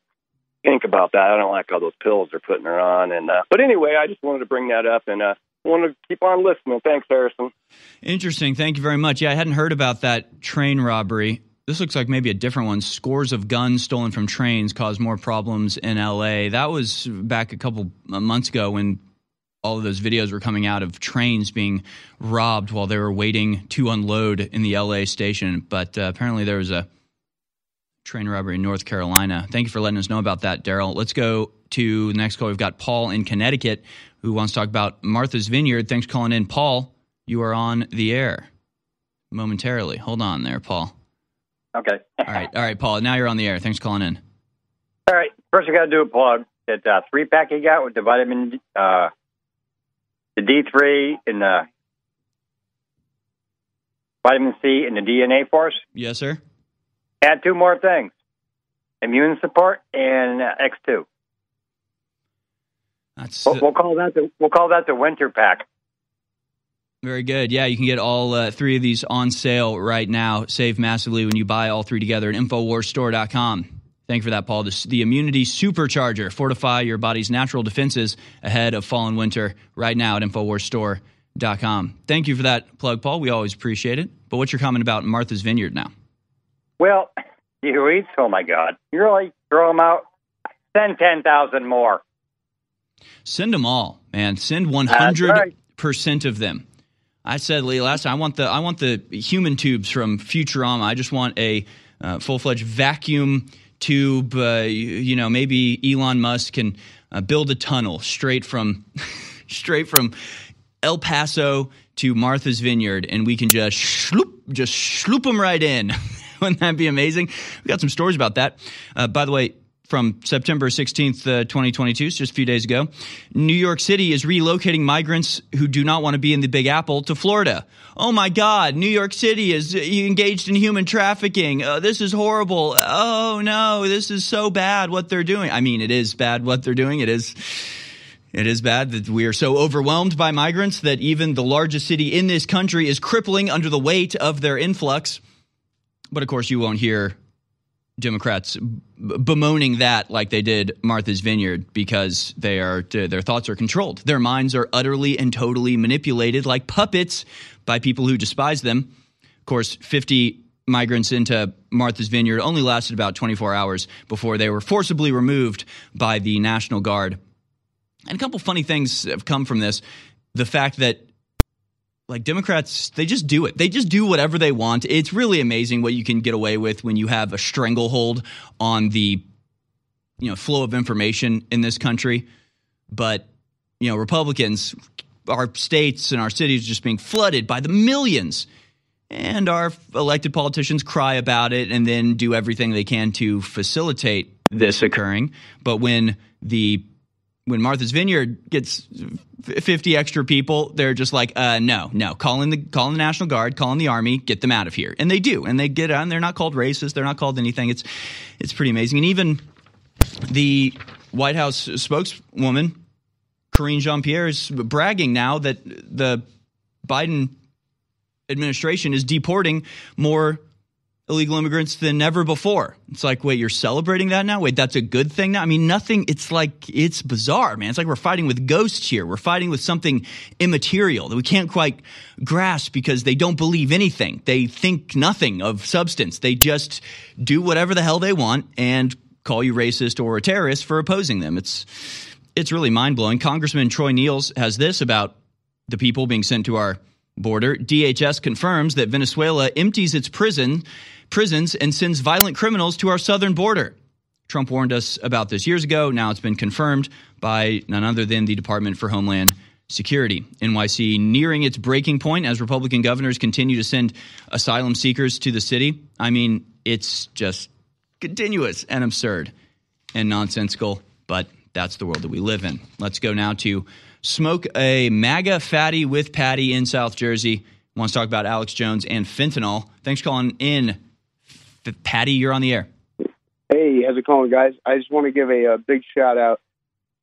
think about that. I don't like all those pills they're putting her on. And uh, but anyway, I just wanted to bring that up and uh, want to keep on listening. Thanks, Harrison. Interesting. Thank you very much. Yeah, I hadn't heard about that train robbery. This looks like maybe a different one. Scores of guns stolen from trains caused more problems in LA. That was back a couple months ago when all of those videos were coming out of trains being robbed while they were waiting to unload in the LA station. But uh, apparently there was a train robbery in North Carolina. Thank you for letting us know about that, Daryl. Let's go to the next call. We've got Paul in Connecticut who wants to talk about Martha's Vineyard. Thanks for calling in. Paul, you are on the air momentarily. Hold on there, Paul. Okay. all right. All right, Paul. Now you're on the air. Thanks for calling in. All right. First, I got to do a plug. That uh, three pack you got with the vitamin, uh, the D3 and the vitamin C and the DNA force. Yes, sir. Add two more things: immune support and uh, X2. That's we'll, we'll call that the we'll call that the winter pack. Very good. Yeah, you can get all uh, three of these on sale right now. Save massively when you buy all three together at InfoWarsStore.com. Thank you for that, Paul. This, the Immunity Supercharger. Fortify your body's natural defenses ahead of fall and winter right now at InfoWarsStore.com. Thank you for that plug, Paul. We always appreciate it. But what's your comment about Martha's Vineyard now? Well, you eat, oh my God. You really throw them out? Send 10,000 more. Send them all, man. Send 100% of them. I said Lee last time. I want the I want the human tubes from Futurama. I just want a uh, full fledged vacuum tube. Uh, you, you, know, maybe Elon Musk can uh, build a tunnel straight from straight from El Paso to Martha's Vineyard, and we can just shloop, just shloop them right in. Wouldn't that be amazing? We got some stories about that. Uh, by the way, from September 16th, uh, 2022, just a few days ago. New York City is relocating migrants who do not want to be in the Big Apple to Florida. Oh my God, New York City is engaged in human trafficking. Uh, this is horrible. Oh no, this is so bad what they're doing. I mean, it is bad what they're doing. It is. It is bad that we are so overwhelmed by migrants that even the largest city in this country is crippling under the weight of their influx. But of course, you won't hear Democrats bemoaning that like they did Martha's Vineyard because they are uh, their thoughts are controlled. Their minds are utterly and totally manipulated like puppets by people who despise them. Of course, 50 migrants into Martha's Vineyard only lasted about 24 hours before they were forcibly removed by the National Guard. And a couple funny things have come from this. The fact that like Democrats, they just do it. They just do whatever they want. It's really amazing what you can get away with when you have a stranglehold on the you know flow of information in this country. But you know, Republicans, our states and our cities just being flooded by the millions. And our elected politicians cry about it and then do everything they can to facilitate this occurring. But when the when Martha's Vineyard gets 50 extra people, they're just like, uh, no, no, call in the call in the National Guard, call in the Army, get them out of here, and they do, and they get on. They're not called racist, they're not called anything. It's it's pretty amazing, and even the White House spokeswoman Karine Jean Pierre is bragging now that the Biden administration is deporting more illegal immigrants than ever before. It's like, wait, you're celebrating that now? Wait, that's a good thing now? I mean, nothing, it's like, it's bizarre, man. It's like we're fighting with ghosts here. We're fighting with something immaterial that we can't quite grasp because they don't believe anything. They think nothing of substance. They just do whatever the hell they want and call you racist or a terrorist for opposing them. It's, it's really mind blowing. Congressman Troy Nehls has this about the people being sent to our border. DHS confirms that Venezuela empties its prison prisons and sends violent criminals to our southern border. Trump warned us about this years ago. Now it's been confirmed by none other than the Department for Homeland Security. NYC nearing its breaking point as Republican governors continue to send asylum seekers to the city. I mean, it's just continuous and absurd and nonsensical, but that's the world that we live in. Let's go now to smoke a MAGA fatty with Patty in South Jersey. Wants to talk about Alex Jones and fentanyl. Thanks for calling in, Patty, you're on the air. Hey, how's it going, guys? I just want to give a, a big shout out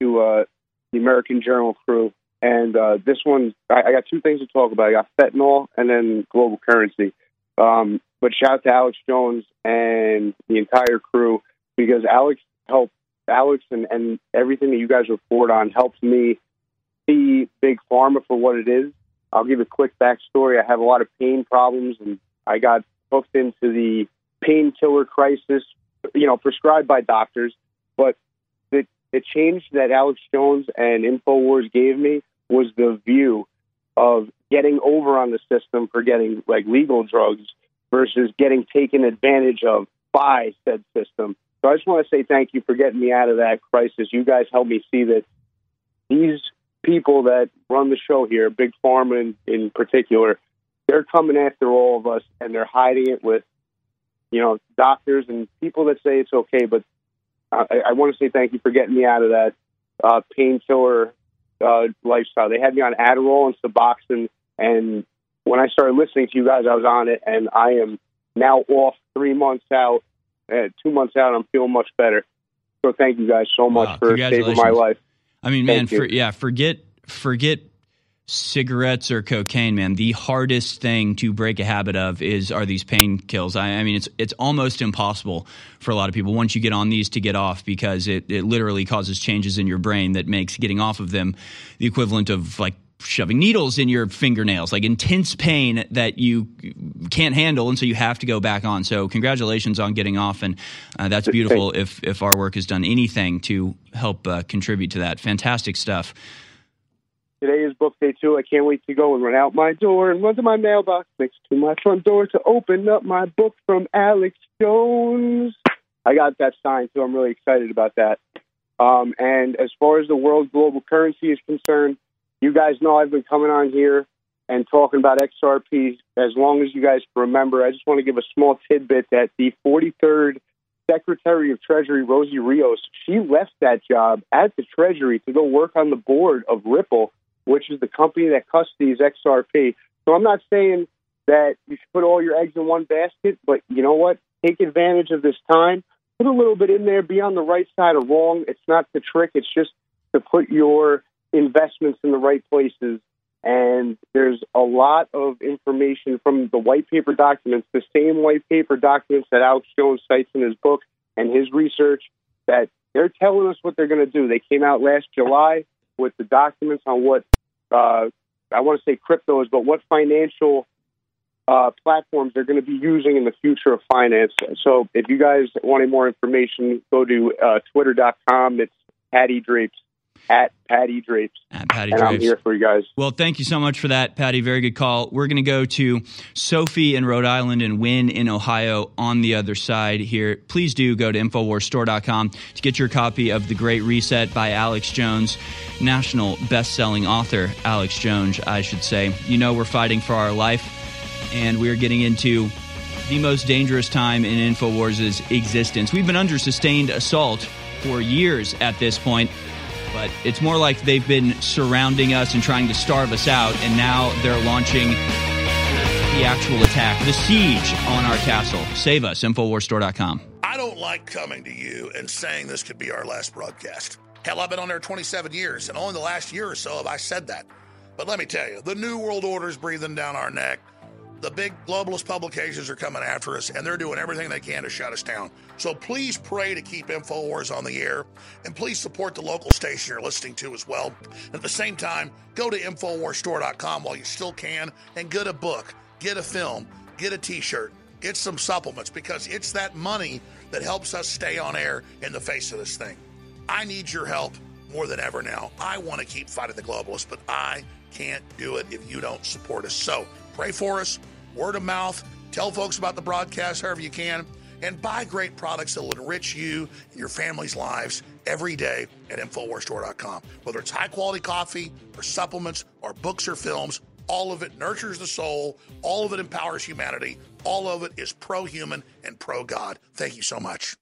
to uh, the American Journal crew. And uh, this one, I, I got two things to talk about. I got fentanyl and then global currency. Um, but shout out to Alex Jones and the entire crew because Alex helped Alex and, and everything that you guys report on helps me see big pharma for what it is. I'll give a quick backstory. I have a lot of pain problems, and I got hooked into the painkiller crisis, you know, prescribed by doctors. But the the change that Alex Jones and Infowars gave me was the view of getting over on the system for getting like legal drugs versus getting taken advantage of by said system. So I just want to say thank you for getting me out of that crisis. You guys helped me see that these people that run the show here, Big Pharma in, in particular, they're coming after all of us and they're hiding it with, you know, doctors and people that say it's okay. But I, I want to say thank you for getting me out of that uh, painkiller uh, lifestyle. They had me on Adderall and Suboxone, and when I started listening to you guys, I was on it, and I am now off three months out. Uh, two months out, I'm feeling much better. So thank you guys so much Wow, for saving my life. I mean, man, for, yeah, forget forget cigarettes or cocaine, man. The hardest thing to break a habit of is are these pain kills. I, I mean, it's it's almost impossible for a lot of people once you get on these to get off because it, it literally causes changes in your brain that makes getting off of them the equivalent of like shoving needles in your fingernails, like intense pain that you can't handle, and so you have to go back on. So, congratulations on getting off, and uh, that's beautiful. If if our work has done anything to help uh, contribute to that, fantastic stuff. Today is book day two. I can't wait to go and run out my door and run to my mailbox next to my front door to open up my book from Alex Jones. I got that signed too. I'm really excited about that. Um, and as far as the world global currency is concerned, you guys know I've been coming on here and talking about XRP as long as you guys remember. I just want to give a small tidbit that the 43rd Secretary of Treasury, Rosie Rios, she left that job at the Treasury to go work on the board of Ripple, which is the company that custodies XRP. So I'm not saying that you should put all your eggs in one basket, but you know what? Take advantage of this time. Put a little bit in there. Be on the right side of wrong. It's not the trick. It's just to put your investments in the right places. And there's a lot of information from the white paper documents, the same white paper documents that Alex Jones cites in his book and his research, that they're telling us what they're going to do. They came out last July with the documents on what uh, I want to say crypto is, but what financial uh, platforms they're going to be using in the future of finance. So if you guys want any more information, go to uh, twitter.com. It's Patty Drapes, at Patty Drapes. At Patty and I'm here for you guys. Well, thank you so much for that, Patty. Very good call. We're going to go to Sophie in Rhode Island and Win in Ohio on the other side here. Please do go to InfoWarsStore.com to get your copy of The Great Reset by Alex Jones, national best-selling author Alex Jones, I should say. You know we're fighting for our life, and we're getting into the most dangerous time in InfoWars' existence. We've been under sustained assault for years at this point but it's more like they've been surrounding us and trying to starve us out, and now they're launching the actual attack, the siege on our castle. Save us, InfoWarsStore.com. I don't like coming to you and saying this could be our last broadcast. Hell, I've been on there 27 years, and only the last year or so have I said that. But let me tell you, the New World Order is breathing down our neck. The big globalist publications are coming after us, and they're doing everything they can to shut us down. So please pray to keep InfoWars on the air, and please support the local station you're listening to as well. At the same time, go to InfoWarsStore.com while you still can and get a book, get a film, get a t shirt, get some supplements, because it's that money that helps us stay on air in the face of this thing. I need your help more than ever now. I want to keep fighting the globalists, but I can't do it if you don't support us. So pray for us, word of mouth, tell folks about the broadcast however you can, and buy great products that will enrich you and your family's lives every day at InfoWarsStore.com. Whether it's high quality coffee or supplements or books or films, all of it nurtures the soul, all of it empowers humanity, all of it is pro human and pro God. Thank you so much.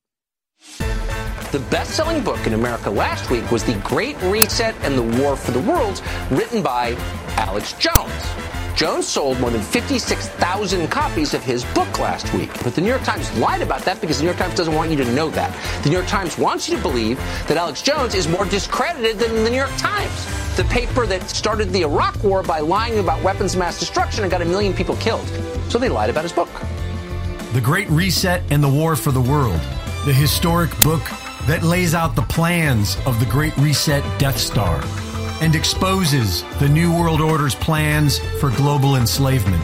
The best selling book in America last week was The Great Reset and the War for the World, written by Alex Jones. Jones sold more than 56,000 copies of his book last week. But the New York Times lied about that because the New York Times doesn't want you to know that. The New York Times wants you to believe that Alex Jones is more discredited than the New York Times, the paper that started the Iraq War by lying about weapons of mass destruction and got a million people killed. So they lied about his book. The Great Reset and the War for the World, the historic book that lays out the plans of the Great Reset Death Star and exposes the New World Order's plans for global enslavement.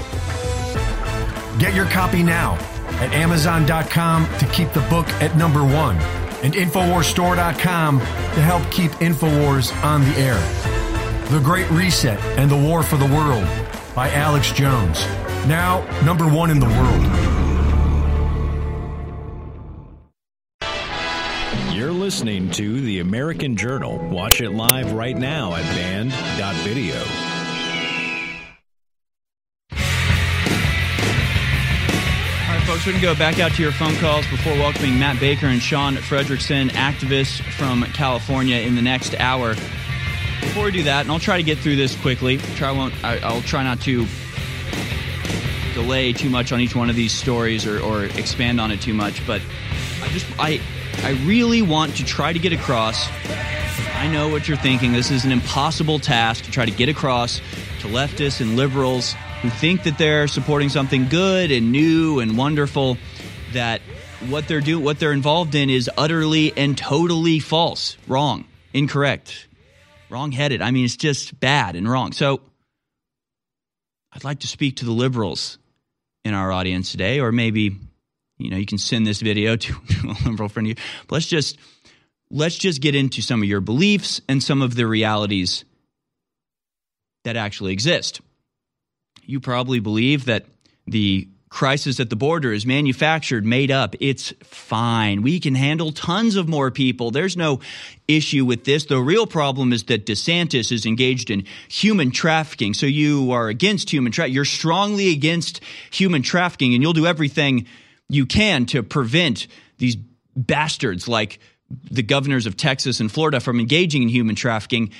Get your copy now at Amazon.com to keep the book at number one and InfoWarsStore.com to help keep InfoWars on the air. The Great Reset and the War for the World by Alex Jones. Now, number one in the world. Listening to The American Journal. Watch it live right now at band.video. Folks, we're going to go back out to your phone calls before welcoming Matt Baker and Sean Fredrickson, activists from California, in the next hour. Before we do that, and I'll try to get through this quickly. Try won't. I, I'll try not to delay too much on each one of these stories or, or expand on it too much. But I just I I really want to try to get across. I know what you're thinking. This is an impossible task to try to get across to leftists and liberals who think that they're supporting something good and new and wonderful that what they're doing what they're involved in is utterly and totally false, wrong, incorrect, wrong-headed. I mean, it's just bad and wrong. So I'd like to speak to the liberals in our audience today or maybe you know, you can send this video to a liberal friend of you. But let's just let's just get into some of your beliefs and some of the realities that actually exist. You probably believe that the crisis at the border is manufactured, made up. It's fine. We can handle tons of more people. There's no issue with this. The real problem is that DeSantis is engaged in human trafficking. So you are against human trafficking. You're strongly against human trafficking, and you'll do everything you can to prevent these bastards like the governors of Texas and Florida from engaging in human trafficking.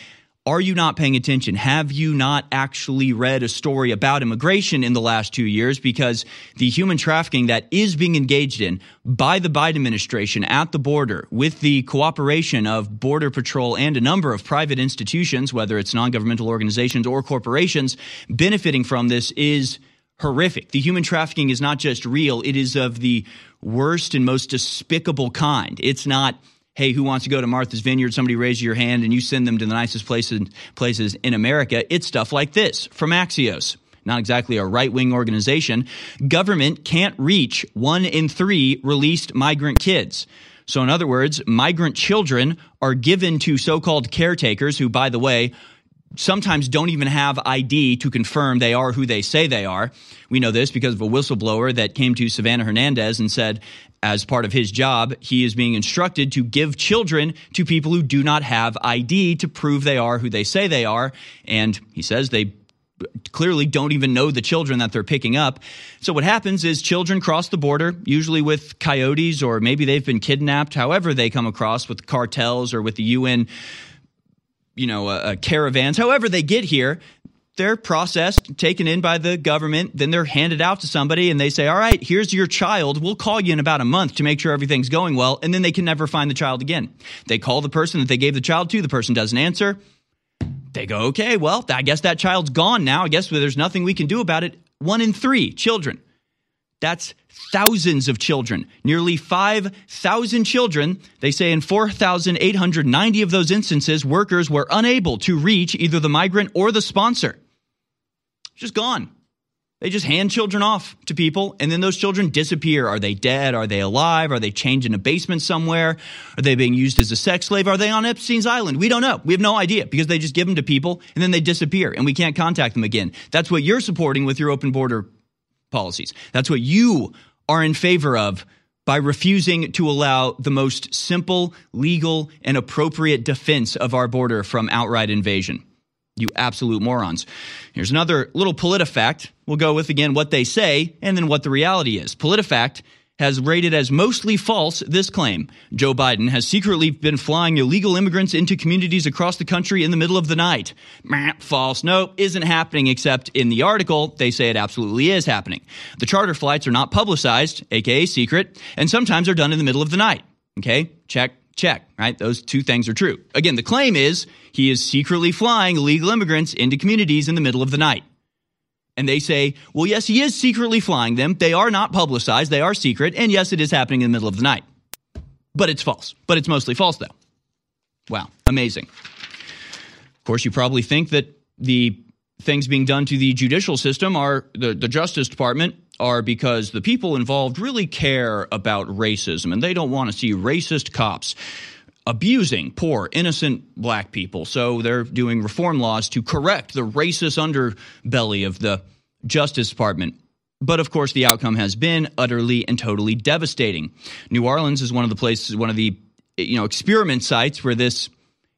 Are you not paying attention? Have you not actually read a story about immigration in the last two years? Because the human trafficking that is being engaged in by the Biden administration at the border with the cooperation of Border Patrol and a number of private institutions, whether it's non governmental organizations or corporations, benefiting from this is horrific. The human trafficking is not just real, it is of the worst and most despicable kind. It's not hey, who wants to go to Martha's Vineyard? Somebody raise your hand and you send them to the nicest places, places in America. It's stuff like this from Axios. Not exactly a right wing organization. Government can't reach one in three released migrant kids. So, in other words, migrant children are given to so called caretakers, who, by the way, sometimes don't even have ID to confirm they are who they say they are. We know this because of a whistleblower that came to Savannah Hernandez and said, as part of his job, he is being instructed to give children to people who do not have ID to prove they are who they say they are. And he says they clearly don't even know the children that they're picking up. So what happens is children cross the border, usually with coyotes or maybe they've been kidnapped, however they come across with cartels or with the UN you know, uh, caravans, however they get here, they're processed, taken in by the government, then they're handed out to somebody and they say, All right, here's your child. We'll call you in about a month to make sure everything's going well. And then they can never find the child again. They call the person that they gave the child to, the person doesn't answer. They go, Okay, well, I guess that child's gone now. I guess there's nothing we can do about it. One in three children. That's thousands of children, nearly 5,000 children. They say in 4,890 of those instances, workers were unable to reach either the migrant or the sponsor. Just gone. They just hand children off to people, and then those children disappear. Are they dead? Are they alive? Are they chained in a basement somewhere? Are they being used as a sex slave? Are they on Epstein's Island? We don't know. We have no idea because they just give them to people and then they disappear and we can't contact them again. That's what you're supporting with your open border policies. That's what you are in favor of by refusing to allow the most simple, legal, and appropriate defense of our border from outright invasion. You absolute morons. Here's another little PolitiFact. We'll go with again what they say and then what the reality is. PolitiFact has rated as mostly false this claim. Joe Biden has secretly been flying illegal immigrants into communities across the country in the middle of the night. False. No, isn't happening, except in the article, they say it absolutely is happening. The charter flights are not publicized, aka secret, and sometimes are done in the middle of the night. Okay, check, check, right? Those two things are true. Again, the claim is he is secretly flying illegal immigrants into communities in the middle of the night. And they say, well, yes, he is secretly flying them. They are not publicized, they are secret. And yes, it is happening in the middle of the night. But it's false. But it's mostly false, though. Wow, amazing. Of course, you probably think that the things being done to the judicial system are the, the Justice Department are because the people involved really care about racism and they don't want to see racist cops abusing poor, innocent black people. So they're doing reform laws to correct the racist underbelly of the Justice Department. But of course, the outcome has been utterly and totally devastating. New Orleans is one of the places, one of the you know experiment sites where this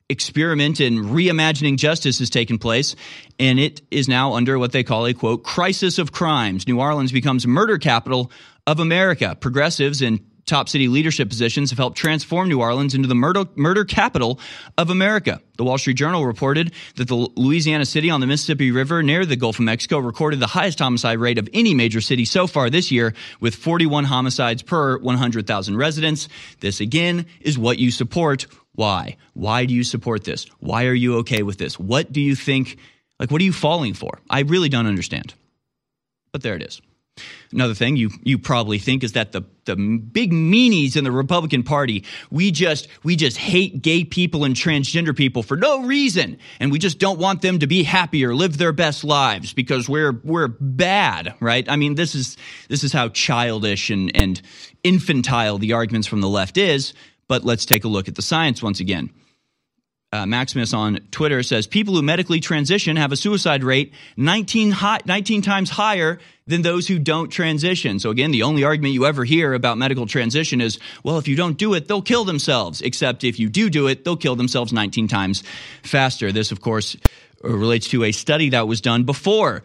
experiment in reimagining justice has taken place, and it is now under what they call a quote crisis of crimes. New Orleans becomes murder capital of America. Progressives and top city leadership positions have helped transform New Orleans into the murder, murder capital of America. The Wall Street Journal reported that the Louisiana city on the Mississippi River near the Gulf of Mexico recorded the highest homicide rate of any major city so far this year, with 41 homicides per 100,000 residents. This again is what you support. Why? Why do you support this? Why are you okay with this? What do you think? Like, what are you falling for? I really don't understand. But there it is. Another thing you you probably think is that the the big meanies in the Republican Party we just we just hate gay people and transgender people for no reason, and we just don't want them to be happy or live their best lives because we're we're bad, right? I mean, this is this is how childish and and infantile the arguments from the left is. But let's take a look at the science once again uh, Maximus on Twitter says people who medically transition have a suicide rate 19, high, 19 times higher than those who don't transition. So again, the only argument you ever hear about medical transition is, well, if you don't do it, they'll kill themselves. Except if you do do it, they'll kill themselves 19 times faster. This, of course, relates to a study that was done before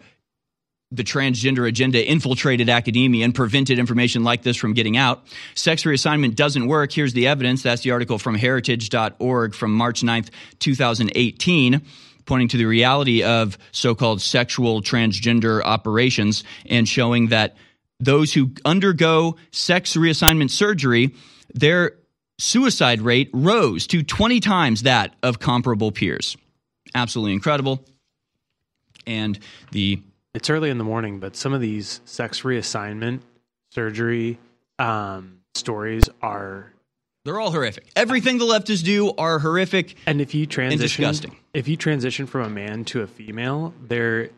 the transgender agenda infiltrated academia and prevented information like this from getting out. Sex reassignment doesn't work. Here's the evidence. That's the article from heritage.org from March 9th, 2018 pointing to the reality of so-called sexual transgender operations and showing that those who undergo sex reassignment surgery, their suicide rate rose to 20 times that of comparable peers. Absolutely incredible. And the it's early in the morning, but some of these sex reassignment surgery um, stories are they're all horrific. Everything the leftists do are horrific. And if you transition, disgusting. If you transition from a man to a female, there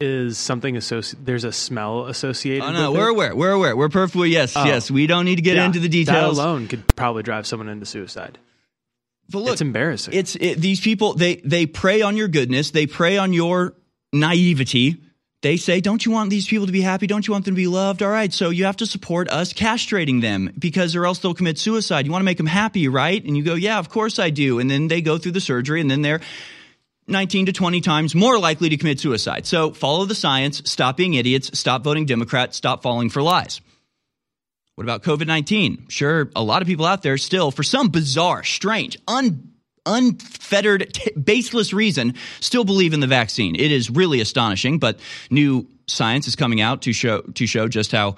is something associated. There's a smell associated. Oh no, we're it. aware. We're aware. We're perfectly yes, oh. yes. We don't need to get yeah, into the details. That alone could probably drive someone into suicide. But look, it's embarrassing. It's it, these people. They they prey on your goodness. They prey on your naivety they say, Don't you want these people to be happy? Don't you want them to be loved? All right, so you have to support us castrating them because or else they'll commit suicide. You want to make them happy, right? And you go, Yeah, of course I do. And then they go through the surgery and then they're 19 to 20 times more likely to commit suicide. So follow the science, stop being idiots, stop voting Democrat, stop falling for lies. What about COVID 19? Sure, a lot of people out there still, for some bizarre, strange, un unfettered, t- baseless reason still believe in the vaccine. It is really astonishing, but new science is coming out to show to show just how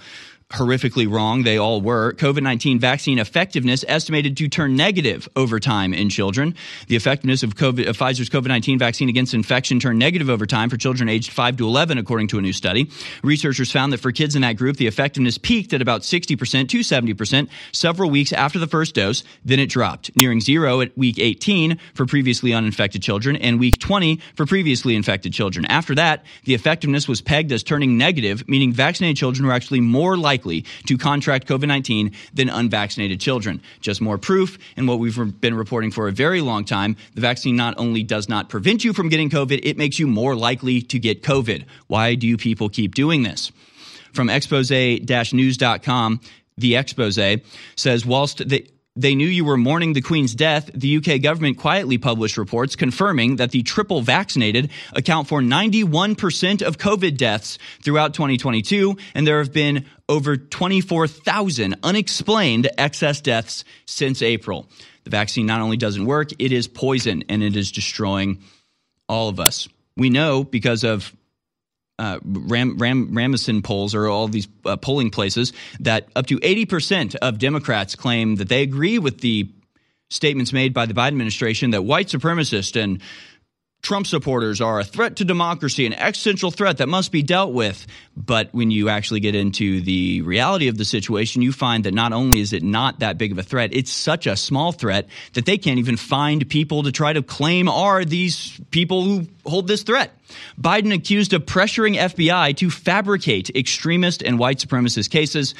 horrifically wrong they all were. COVID 19 vaccine effectiveness estimated to turn negative over time in children. The effectiveness of, COVID, of Pfizer's COVID 19 vaccine against infection turned negative over time for children aged 5 to 11, according to a new study. Researchers found that for kids in that group, the effectiveness peaked at about 60% to 70% several weeks after the first dose. Then it dropped, nearing zero at week 18 for previously uninfected children and week 20 for previously infected children. After that, the effectiveness was pegged as turning negative, meaning vaccinated children were actually more likely likely to contract COVID 19 than unvaccinated children. Just more proof in what we've been reporting for a very long time. The vaccine not only does not prevent you from getting COVID, it makes you more likely to get COVID. Why do people keep doing this? From expose news.com, the expose says whilst the they knew you were mourning the Queen's death, the UK government quietly published reports confirming that the triple vaccinated account for 91% of COVID deaths throughout 2022, and there have been over 24,000 unexplained excess deaths since April. The vaccine not only doesn't work, it is poison and it is destroying all of us. We know because of uh, Ram, Ram, Rasmussen polls or all these uh, polling places that up to 80% of Democrats claim that they agree with the statements made by the Biden administration that white supremacists and Trump supporters are a threat to democracy, an existential threat that must be dealt with. But when you actually get into the reality of the situation, you find that not only is it not that big of a threat, it's such a small threat that they can't even find people to try to claim are these people who hold this threat. Biden accused of pressuring FBI to fabricate extremist and white supremacist cases.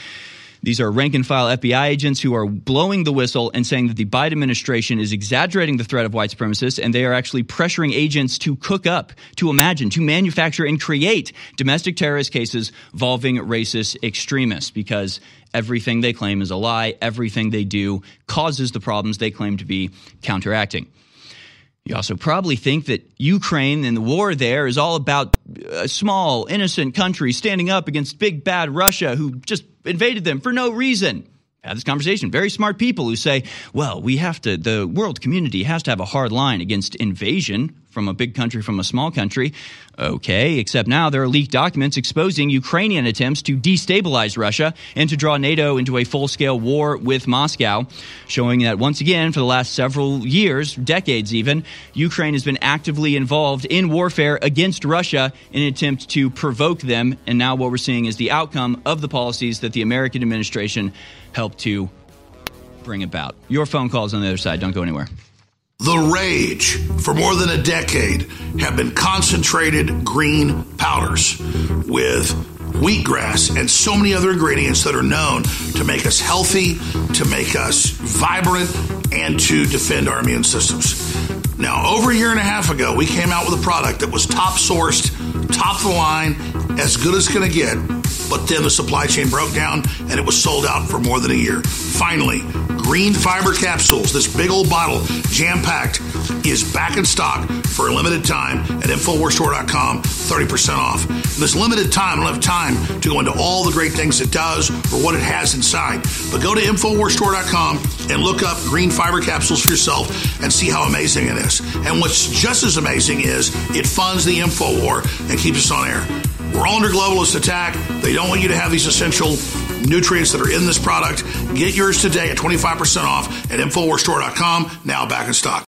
These are rank and file FBI agents who are blowing the whistle and saying that the Biden administration is exaggerating the threat of white supremacists and they are actually pressuring agents to cook up, to imagine, to manufacture and create domestic terrorist cases involving racist extremists because everything they claim is a lie. Everything they do causes the problems they claim to be counteracting. You also probably think that Ukraine and the war there is all about a small, innocent country standing up against big, bad Russia who just invaded them for no reason. Have this conversation. Very smart people who say, well, we have to, the world community has to have a hard line against invasion from a big country from a small country. Okay, except now there are leaked documents exposing Ukrainian attempts to destabilize Russia and to draw NATO into a full scale war with Moscow, showing that once again, for the last several years, decades even, Ukraine has been actively involved in warfare against Russia in an attempt to provoke them. And now what we're seeing is the outcome of the policies that the American administration helped to bring about. Your phone calls on the other side. Don't go anywhere. The rage for more than a decade have been concentrated green powders with wheatgrass and so many other ingredients that are known to make us healthy, to make us vibrant, and to defend our immune systems. Now, over a year and a half ago, we came out with a product that was top sourced, top of the line, as good as it's going to get, but then the supply chain broke down and it was sold out for more than a year. Finally, green fiber capsules, this big old bottle, jam packed, is back in stock for a limited time at InfoWarsStore.com, 30% off. And this limited time, I don't have time to go into all the great things it does or what it has inside. But go to InfoWarsStore.com and look up green fiber capsules for yourself and see how amazing it is. And what's just as amazing is it funds the info war and keeps us on air. We're all under globalist attack. They don't want you to have these essential nutrients that are in this product. Get yours today at 25% off at InfoWarsStore.com. Now back in stock.